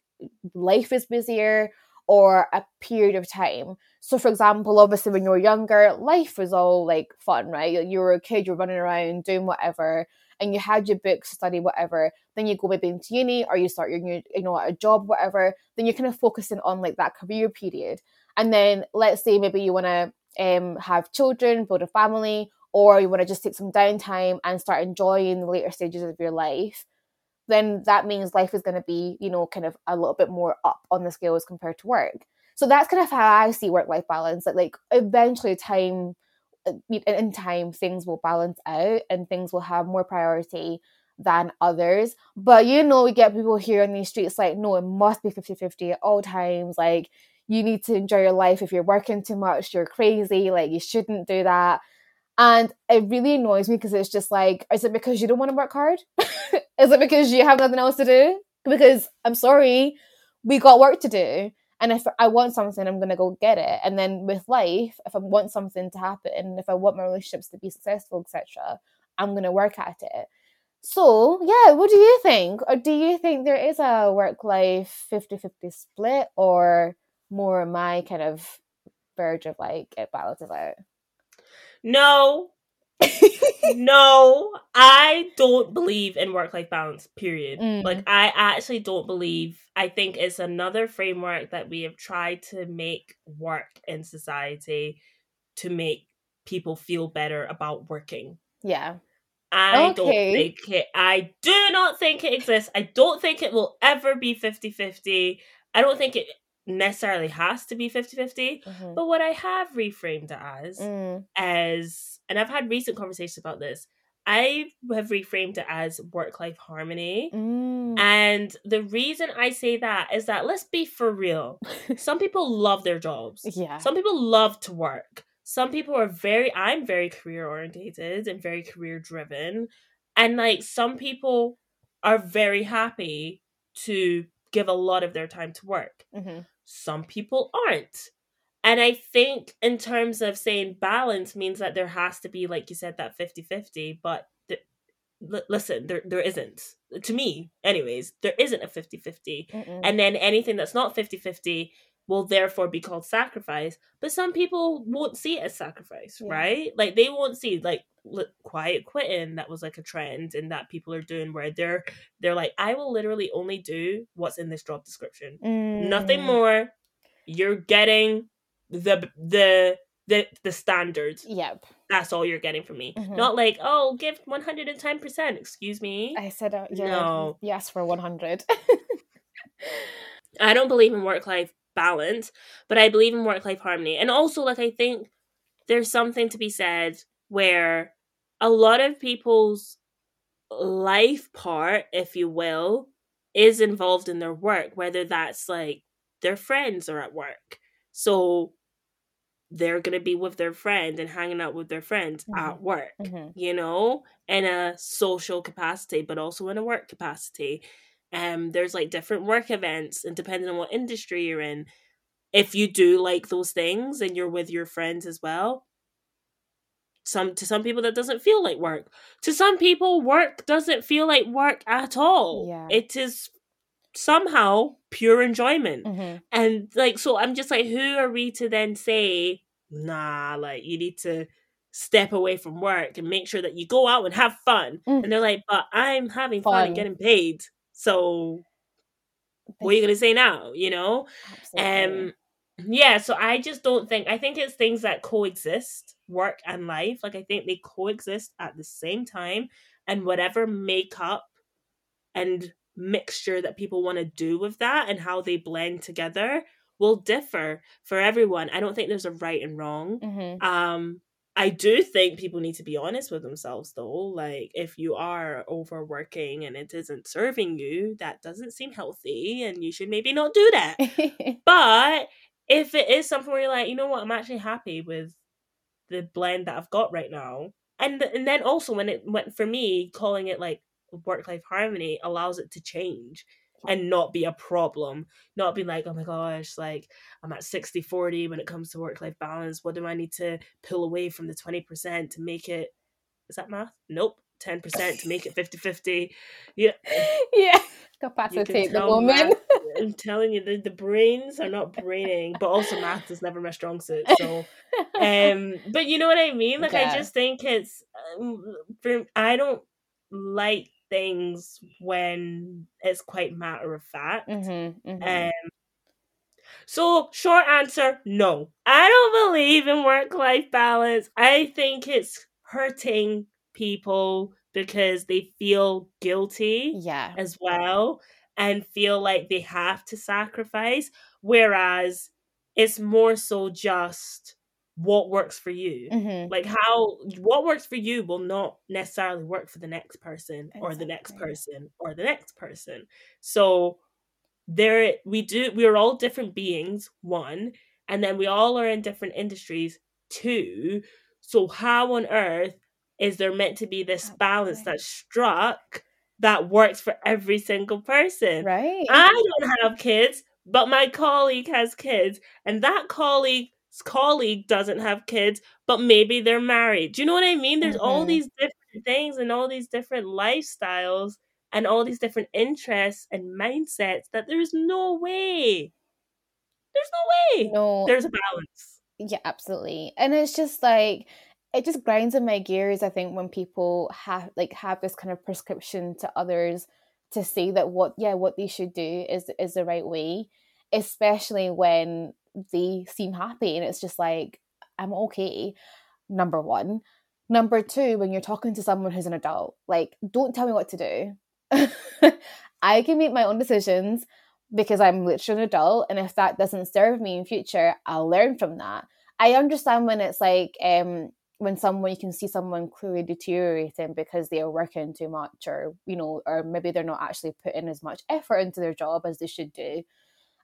life is busier or a period of time. So for example obviously when you were younger life was all like fun right? You were a kid you're running around doing whatever and you had your books study whatever. Then you go maybe into uni or you start your new you know a job whatever. Then you're kind of focusing on like that career period. And then let's say maybe you want to um, have children, build a family, or you want to just take some downtime and start enjoying the later stages of your life, then that means life is going to be, you know, kind of a little bit more up on the scale as compared to work. So that's kind of how I see work life balance. That like eventually, time uh, in time, things will balance out and things will have more priority than others. But you know, we get people here on these streets like, no, it must be 50 50 at all times. Like, you need to enjoy your life. If you're working too much, you're crazy. Like, you shouldn't do that. And it really annoys me because it's just like, is it because you don't want to work hard? is it because you have nothing else to do? Because I'm sorry, we got work to do. And if I want something, I'm going to go get it. And then with life, if I want something to happen, if I want my relationships to be successful, etc., I'm going to work at it. So, yeah, what do you think? Or do you think there is a work life 50 50 split or more my kind of verge of like it balances out? No, no, I don't believe in work life balance, period. Mm. Like, I actually don't believe. I think it's another framework that we have tried to make work in society to make people feel better about working. Yeah. I Okay. don't think it, I do not think it exists. I don't think it will ever be 50 50. I don't think it necessarily has to be 50 50. Mhm. But what I have reframed it as, Mm. as, and I've had recent conversations about this, I have reframed it as work life harmony. Mm. And the reason I say that is that let's be for real. Some people love their jobs. yeah. Some people love to work. Some people are very, I'm very career orientated and very career driven. And like some people are very happy to give a lot of their time to work. Mm-hmm. Some people aren't. And I think in terms of saying balance means that there has to be, like you said, that 50 50. But th- l- listen, there, there isn't. To me, anyways, there isn't a 50 50. And then anything that's not 50 50 will therefore be called sacrifice. But some people won't see it as sacrifice, Yeah. right? Like they won't see like li- quiet quitting that was like a trend and that people are doing where they're they're like, I will literally only do what's in this job description. Nothing Mm. more. You're getting the the the the standards. Yep. That's all you're getting from me. Mhm. Not like, oh, give one hundred and ten percent. Excuse me. I said, uh, yeah, No. yes for 100. I don't believe in work life balance, but I believe in work life harmony. And also, like, I think there's something to be said where a lot of people's life part, if you will, is involved in their work, whether that's like their friends are at work. So they're going to be with their friend and hanging out with their friends at work Mhm. you know, in a social capacity, but also in a work capacity. Um, there's like different work events, and depending on what industry you're in, if you do like those things and you're with your friends as well, some to some people that doesn't feel like work. To some people, work doesn't feel like work at all. Yeah. It is somehow pure enjoyment. Mhm. And like, so I'm just like, who are we to then say, nah, like, you need to step away from work and make sure that you go out and have fun? Mm. And they're like, but I'm having fun, Fun. and getting paid. So what are you going to say now? You know? Absolutely. Um, yeah, so I just don't think, I think it's things that coexist, work and life. Like, I think they coexist at the same time. And whatever makeup and mixture that people want to do with that and how they blend together will differ for everyone. I don't think there's a right and wrong. Mhm. Um, I do think people need to be honest with themselves though. Like if you are overworking and it isn't serving you, that doesn't seem healthy and you should maybe not do that. But if it is something where you're like, you know what, I'm actually happy with the blend that I've got right now. And and then also when it went for me, calling it like work life harmony allows it to change and not be a problem. Not be like, oh my gosh, like I'm at 60 40 when it comes to work life balance. What do I need to pull away from the 20% to make it? Is that math? Nope. 10% to make it 50 50. Yeah. yeah. Capacitate the woman. math- I'm telling you, the, the brains are not braining, but also math is never my strong suit. So, um, but you know what I mean? Like, Yeah. I just think it's, um, for, I don't like things when it's quite matter of fact. Mhm, mhm. Um, so, short answer no. I don't believe in work life balance. I think it's hurting people because they feel guilty yeah. as well and feel like they have to sacrifice. Whereas it's more so just what works for you. Mhm. Like how what works for you will not necessarily work for the next person or the next person or the next person. So there we do we're all different beings, one, and then we all are in different industries, two. So how on earth is there meant to be this balance that's struck that works for every single person? Right. I don't have kids, but my colleague has kids, and that colleague's colleague doesn't have kids, but maybe they're married. Do you know what I mean? There's all Mhm. these different things and all these different lifestyles and all these different interests and mindsets that there's no way. There's no way. no. There's a balance. Yeah, absolutely. And it's just like it just grinds in my gears, I think, when people have like have this kind of prescription to others to say that what yeah, what they should do is is the right way, especially when they seem happy and it's just like, I'm okay, number one. Number two, when you're talking to someone who's an adult, like, don't tell me what to do. I can make my own decisions because I'm literally an adult, and if that doesn't serve me in future, I'll learn from that. I understand when it's like um when someone you can see someone clearly deteriorating because they are working too much or you know or maybe they're not actually putting as much effort into their job as they should do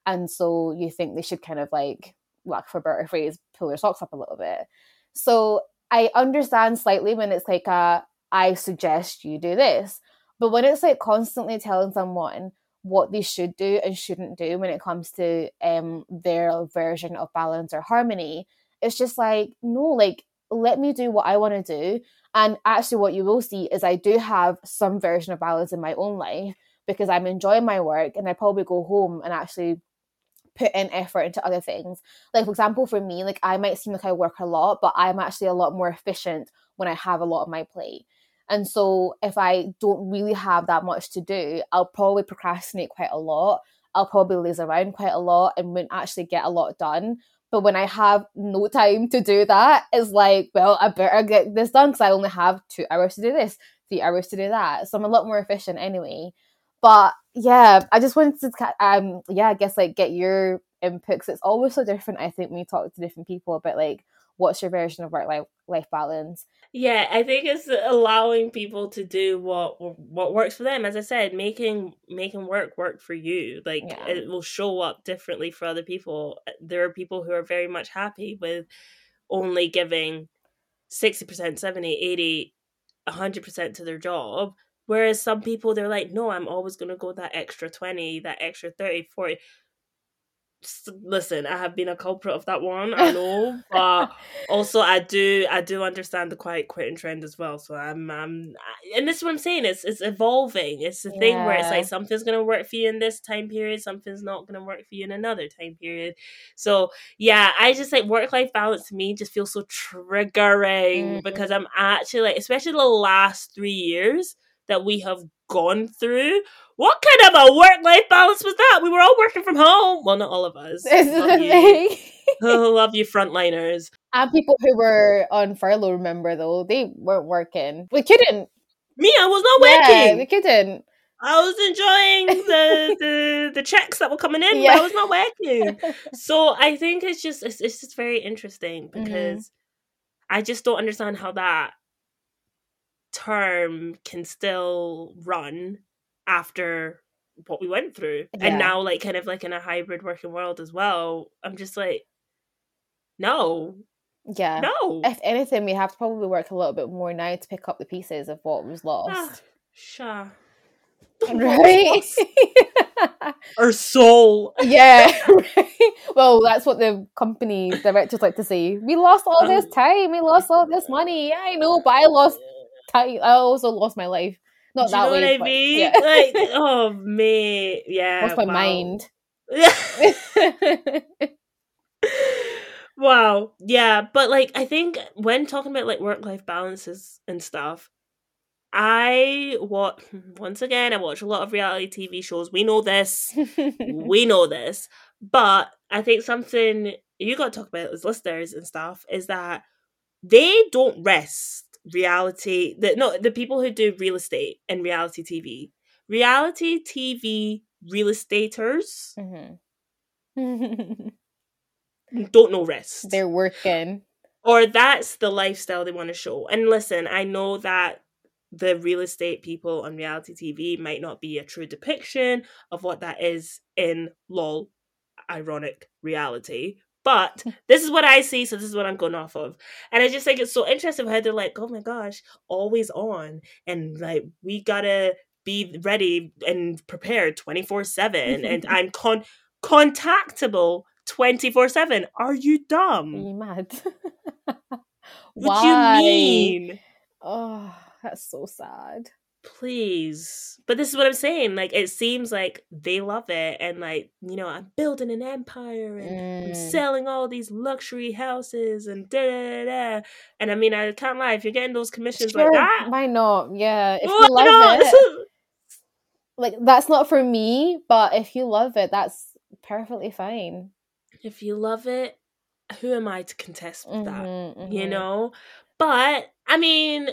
and so you think they should kind of like lack for a better phrase pull their socks up a little bit so i understand slightly when it's like a I suggest you do this. But when it's like constantly telling someone what they should do and shouldn't do when it comes to um their version of balance or harmony, it's just like, no, like let me do what I want to do. And actually what you will see is I do have some version of balance in my own life because I'm enjoying my work and I probably go home and actually put in effort into other things. Like for example, for me, like I might seem like I work a lot, but I'm actually a lot more efficient when I have a lot on my plate. And so if I don't really have that much to do, I'll probably procrastinate quite a lot. I'll probably laze around quite a lot and won't actually get a lot done. But when I have no time to do that, it's like, well, I better get this done because I only have two hours to do this, three hours to do that. So I'm a lot more efficient anyway. But yeah, I just wanted to, um, yeah, I guess like get your input because it's always so different. I think when you talk to different people about like what's your version of work life life balance. Yeah, I think it's allowing people to do what what works for them. As I said, making making work work for you. Like yeah. it will show up differently for other people. There are people who are very much happy with only giving 60%, 70, 80, 100% to their job Whereas some people, they're like, no, I'm always going to go that extra 20, that extra 30, 40. listen, I have been a culprit of that one, I know, but also I do, I do understand the quiet quitting trend as well. So I'm, I'm, and this is what I'm saying. It's, it's evolving. It's the yeah. thing where it's like something's gonna work for you in this time period, something's not gonna work for you in another time period. So yeah, I just like work life balance to me just feels so triggering mm-hmm. because I'm actually like, especially the last three years that we have gone through. What kind of a work life balance was that? We were all working from home. Well, not all of us. love you. oh, love you, frontliners. And people who were on furlough, remember though, they weren't working. We couldn't. Me, I was not working. Yeah, we couldn't. I was enjoying the, the the checks that were coming in, yeah. but I was not working. so I think it's just it's, it's just very interesting mm-hmm. because mm-hmm. I just don't understand how that term can still run after what we went through. Yeah. and now like kind of like in a hybrid working world as well i'm just like no. Yeah. No. If anything we have to probably work a little bit more now to pick up the pieces of what was lost. ah, sure right? our soul. Yeah right? well that's what the company directors like to say. We lost all this um, time. We lost all this money. Yeah i know but i lost I also lost my life. Not Do that you know way. What I mean? Yeah. like, oh me, yeah. Lost my wow. mind. wow. Yeah, but like I think when talking about like work life balances and stuff, I watch once again. I watch a lot of reality TV shows. We know this. we know this. But I think something you got to talk about as listeners and stuff is that they don't rest reality the no the people who do real estate and reality TV. Reality TV real estaters mm-hmm. don't know rest. They're working. Or that's the lifestyle they want to show. And listen, I know that the real estate people on reality TV might not be a true depiction of what that is in lol ironic reality but this is what I see, so this is what I'm going off of. And I just think it's so interesting how they're like, oh my gosh, always on. And like, we gotta be ready and prepared 24 7. And I'm con- contactable 24 7. Are you dumb? Are you mad? what do you mean? Oh, that's so sad please. But this is what i'm saying like it seems like they love it and like you know i'm building an empire and mm. i'm selling all these luxury houses and da da da and i mean i can't lie if you're getting those commissions sure, like that why not? Yeah if you love no, it. Like that's not for me but if you love it that's perfectly fine. If you love it who am i to contest with mm-hmm, that? Mm-hmm. you know? But i mean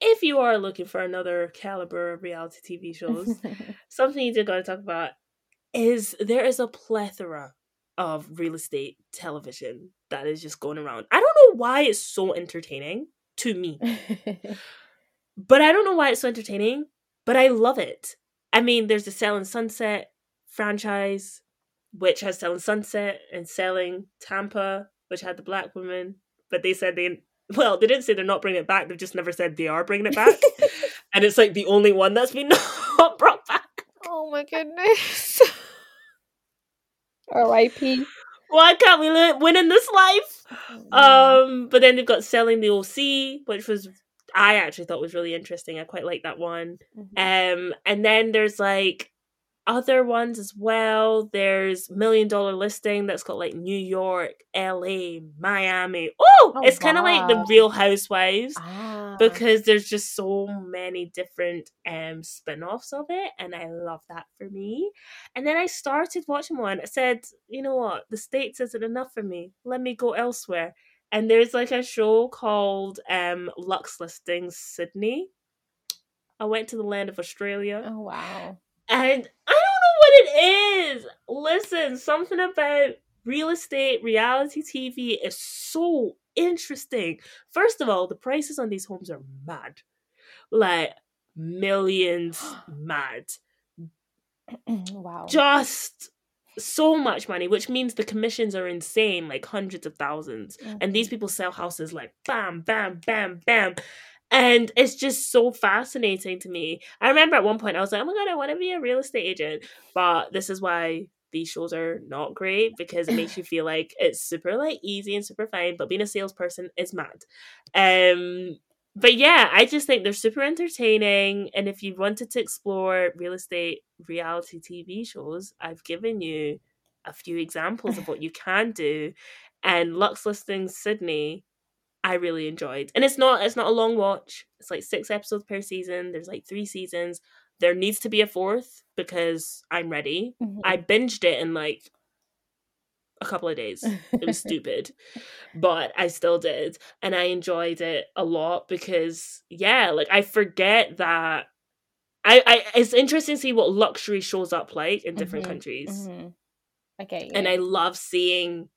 if you are looking for another caliber of reality TV shows, something you do got to talk about is there is a plethora of real estate television that is just going around. I don't know why it's so entertaining to me. but I don't know why it's so entertaining, but I love it. I mean, there's the Selling Sunset franchise, which has Selling Sunset and Selling Tampa, which had the black woman, but they said they well, they didn't say they're not bringing it back. They've just never said they are bringing it back. and it's like the only one that's been not brought back. Oh my goodness. R.I.P. Why can't we win in this life? Mm. Um, but then they've got selling the OC, which was I actually thought was really interesting. I quite like that one. Mhm. Um, and then there's like other ones as well. There's Million Dollar Listing that's got like New York, LA, Miami. Oh, Oh, it's kind of like the. Real Housewives ah. because there's just so many different um spin-offs of it and I love that for me. And then I started watching one. I said, you know what, the States isn't enough for me. Let me go elsewhere. And there's like a show called um Luxe Listings Sydney. I went to the land of Australia. Oh wow. And I don't know what it is. Listen, something about real estate, reality TV is so interesting. First of all, the prices on these homes are mad. Like millions mad. wow. Just so much money, which means the commissions are insane, like hundreds of thousands. And these people sell houses like bam, bam, bam, bam. And it's just so fascinating to me. I remember at one point I was like, oh my God, I want to be a real estate agent. But this is why these shows are not great because it makes you feel like it's super like easy and super fine, but being a salesperson is mad. Um but yeah, I just think they're super entertaining. And if you wanted to explore real estate reality TV shows, I've given you a few examples of what you can do. And Luxe Listings Sydney, I really enjoyed. And it's not it's not a long watch. It's like six episodes per season. There's like three seasons. There needs to be a fourth because I'm ready. Mhm. I binged it in like a couple of days. It was stupid, but I still did, and I enjoyed it a lot because yeah, like I forget that. I, I it's interesting to see what luxury shows up like in different Mhm, countries, Mhm. I get and I love seeing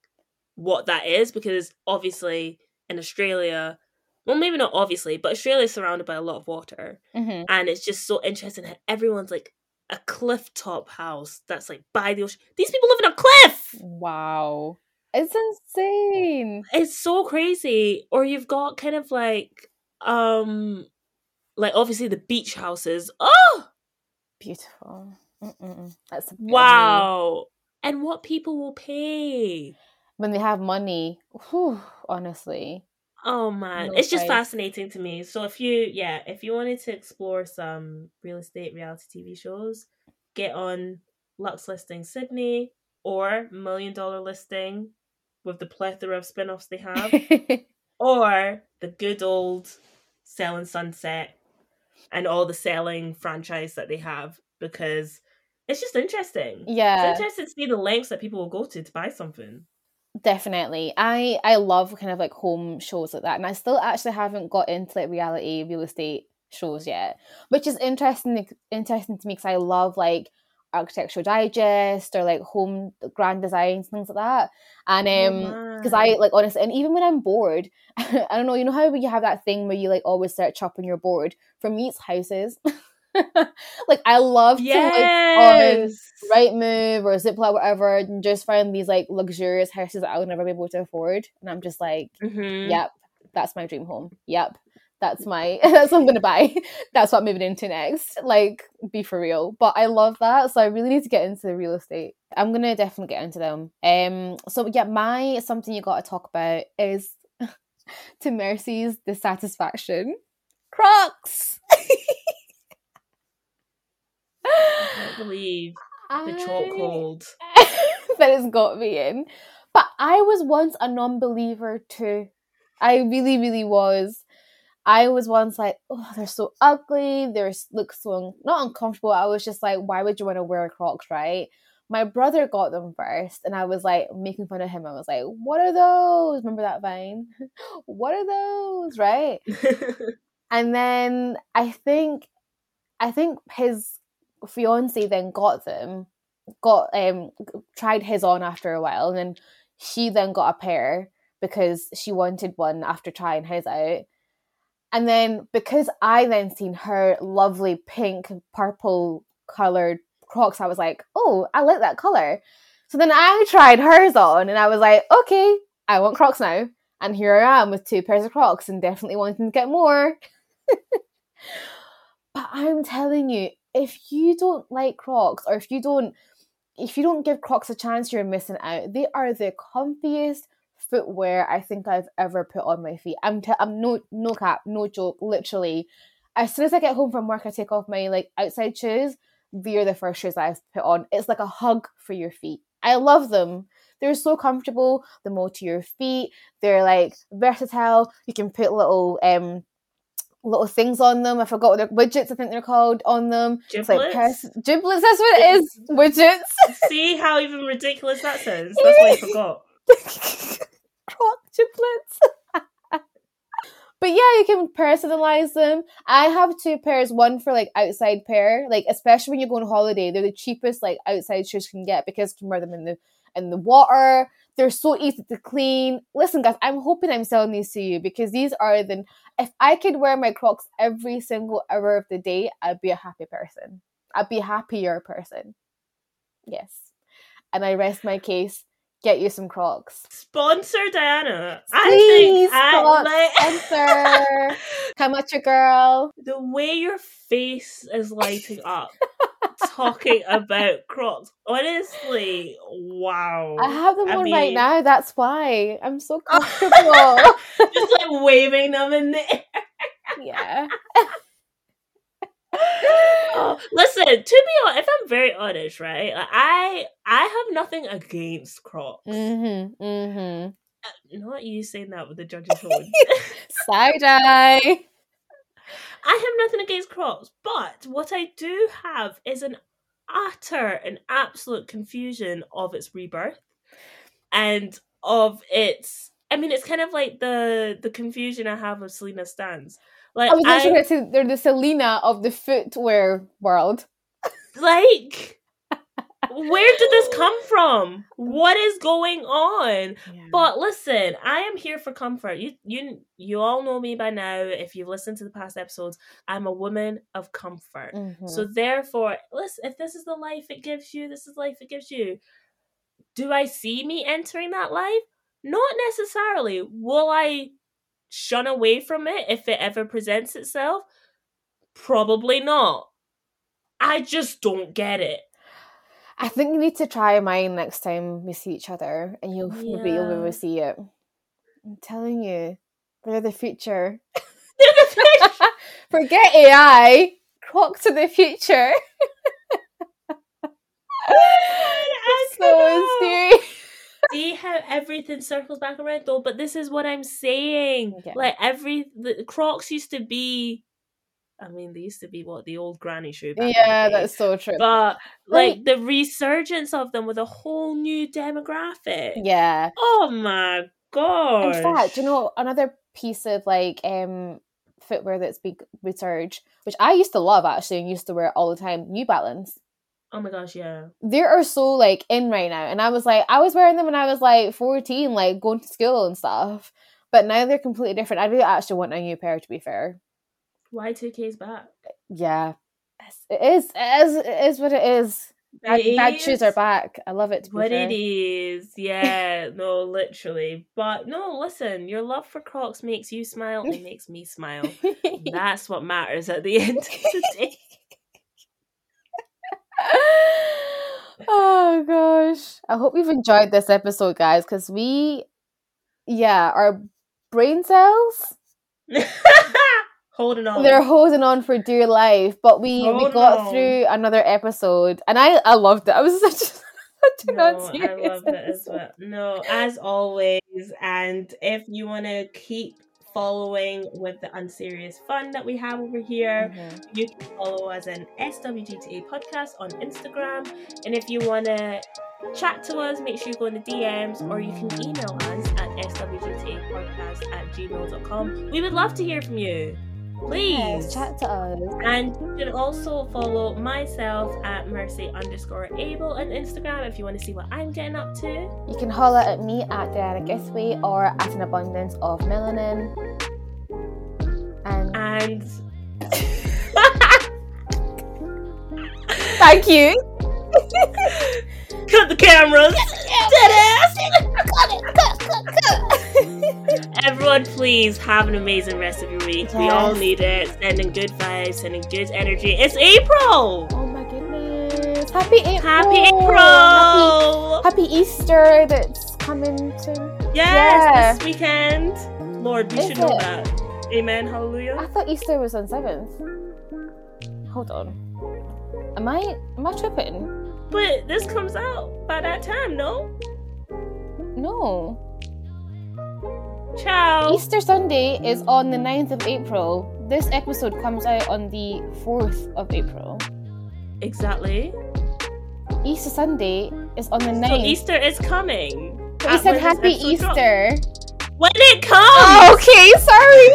what that is because obviously in Australia, well maybe not obviously, but Australia is surrounded by a lot of water, Mhm. and it's just so interesting how everyone's like a cliff top house that's like by the ocean. These people live in a cliff. Wow. It's insane. it's so crazy or you've got kind of like um like obviously the beach houses oh Beautiful. Mm-mm. That's a bit of me. wow and what people will pay When they have money, whew, honestly. oh man No it's just price. fascinating to me so if you yeah if you wanted to explore some real estate reality tv shows get on luxe listing sydney or million dollar listing with the plethora of spin-offs they have or the good old selling sunset and all the selling franchise that they have because it's just interesting yeah. it's interesting to see the lengths that people will go to to buy something Definitely. I I love kind of like home shows like that. And I still actually haven't got into like reality real estate shows yet, which is interesting interesting to me because I love like architectural digest or like home grand designs things like that. And um because I like honestly and even when I'm bored, I don't know, you know how you have that thing where you like always search up when you're bored? For me it's houses. like I love to like on Rightmove or Zoopla whatever and just find these like luxurious houses that I would never be able to afford and i'm just like Mhm. yep that's my dream home. Yep that's my that's what i'm gonna buy. That's what i'm moving into next. Like be for real. But i love that so i really need to get into the real estate. I'm gonna definitely get into them. Um so yeah my something you got to talk about is to mercy's dissatisfaction. Crocs i can't believe the I- chokehold that has got me in. But I was once a non believer too. I really, really was. I was once like, oh, they're so ugly. They look so un- not uncomfortable. I was just like, why would you want to wear Crocs, right? My brother got them first, and I was like making fun of him. I was like, "What are those?" Remember that vine? what are those, right? And then I think, I think his fiance then got them, got um tried his on after a while, and then she then got a pair because she wanted one after trying his out. And then because I then seen her lovely pink purple colored Crocs, I was like, oh, I like that color. So then I tried hers on, and I was like, okay, I want Crocs now. And here I am with two pairs of Crocs and definitely wanting to get more. but I'm telling you, if you don't like Crocs or if you don't if you don't give Crocs a chance, you're missing out. They are the comfiest footwear I think I've ever put on my feet. I'm t- I'm no no cap, no joke, literally. As soon as I get home from work, I take off my like outside shoes. They're the first shoes I've put on. It's like a hug for your feet. I love them. They're so comfortable. They mold to your feet. They're like versatile. You can put little um little things on them. I forgot what they're widgets. I think they're called on them. Jibbitz? It's like pers- jibbitz. That's what it is. Widgets. See how even ridiculous that sounds? That's why I forgot. Croc jibbitz. but yeah, you can personalize them. I have two pairs, one for like outside pair, like especially when you go on holiday, they're the cheapest like outside shoes you can get because you can wear them in the in the water. They're so easy to clean. Listen, guys, I'm hoping I'm selling these to you because these are the if I could wear my Crocs every single hour of the day, I'd be a happy person. I'd be a happier person. Yes. And I rest my case. Get you some Crocs. Sponsor Diana. I Please, think I, spon- like, sponsor. Come at your girl. the way your face is lighting up talking about Crocs. Honestly, wow. I have them I on right now. That's why I'm so comfortable. Just like waving them in the air. yeah. Oh, listen, to be honest, if I'm very honest, right, like, I I have nothing against Crocs. Mhm. Mhm. Not you saying that with the judge's tone. Side eye. I have nothing against Crocs, but what I do have is an utter and absolute confusion of its rebirth and of its. I mean, it's kind of like the the confusion I have of Selena stands. Like I was I, literally going to say they're the Selena of the footwear world. like where did this come from? What is going on? But listen, I am here for comfort. You you you all know me by now. If you've listened to the past episodes, I'm a woman of comfort. Mhm. So therefore, listen, if this is the life it gives you, this is the life it gives you. Do I see me entering that life? Not necessarily. Will I shun away from it if it ever presents itself? Probably not. I just don't get it. I think you need to try mine next time we see each other, and you'll maybe you'll be able to see it. I'm telling you, they're the future. Forget AI. Crocs to the future. So see how everything circles back around though but this is what i'm saying Yeah. like every the crocs used to be i mean they used to be what the old granny shoe back Yeah, that's so true. but Like- the resurgence of them with a whole new demographic yeah. oh my god In fact, you know, another piece of like um footwear that's big resurged, which I used to love actually and used to wear all the time, New Balance. oh my gosh yeah They are so like in right now. And I was like, I was wearing them when I was like 14, like going to school and stuff. But now they're completely different. I do actually want a new pair to be fair. Y2k's back Yeah. It is. It is, it is what it is. Bad, It bad shoes are back. I love it to be what fair. it is yeah no literally but no listen your love for crocs makes you smile It makes me smile That's what matters at the end of the day. oh gosh. I hope you've enjoyed this episode, guys, because we, yeah, our brain cells, Holding on. they're holding on for dear life, but we, we got on. through another episode and I, I loved it. I was such, such a no, I non-serious love it as well. No, as always. And if you want to keep following with the unserious fun that we have over here, Mhm. you can follow us an SWGTA podcast on Instagram. And if you want to chat to us, make sure you go in the DMs or you can email us at swgtapodcast at gmail.com. We would love to hear from you. Please. Yes, chat to us. And you can also follow myself at mercy underscore abel on Instagram if you want to see what I'm getting up to. You can holler at me at Diana Githwe or at an abundance of melanin. And And thank you. cut the cameras. Cut it, everyone, please have an amazing rest of your week. We all need it. Sending good vibes, sending good energy. It's April. Oh my goodness. Happy April. Happy Happy, April. happy Easter that's coming soon. Yes, Yeah. this weekend. Lord, we Is should know that. Amen. Hallelujah. I thought Easter was on 7th. Hold on. Am I am I tripping? But this comes out by that time, no? No. Ciao. Easter Sunday is on the 9th of April. This episode comes out on the 4th of April. Exactly. Easter Sunday is on the 9th. So Easter is coming. But at said happy. Easter. When it comes. Oh, okay, sorry.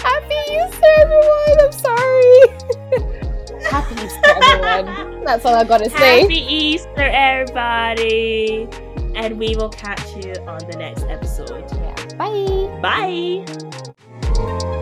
happy Easter, everyone. I'm sorry. happy Easter, everyone. That's all I gotta say. Happy Easter, everybody. And we will catch you on the next episode. Yeah. Bye. Bye.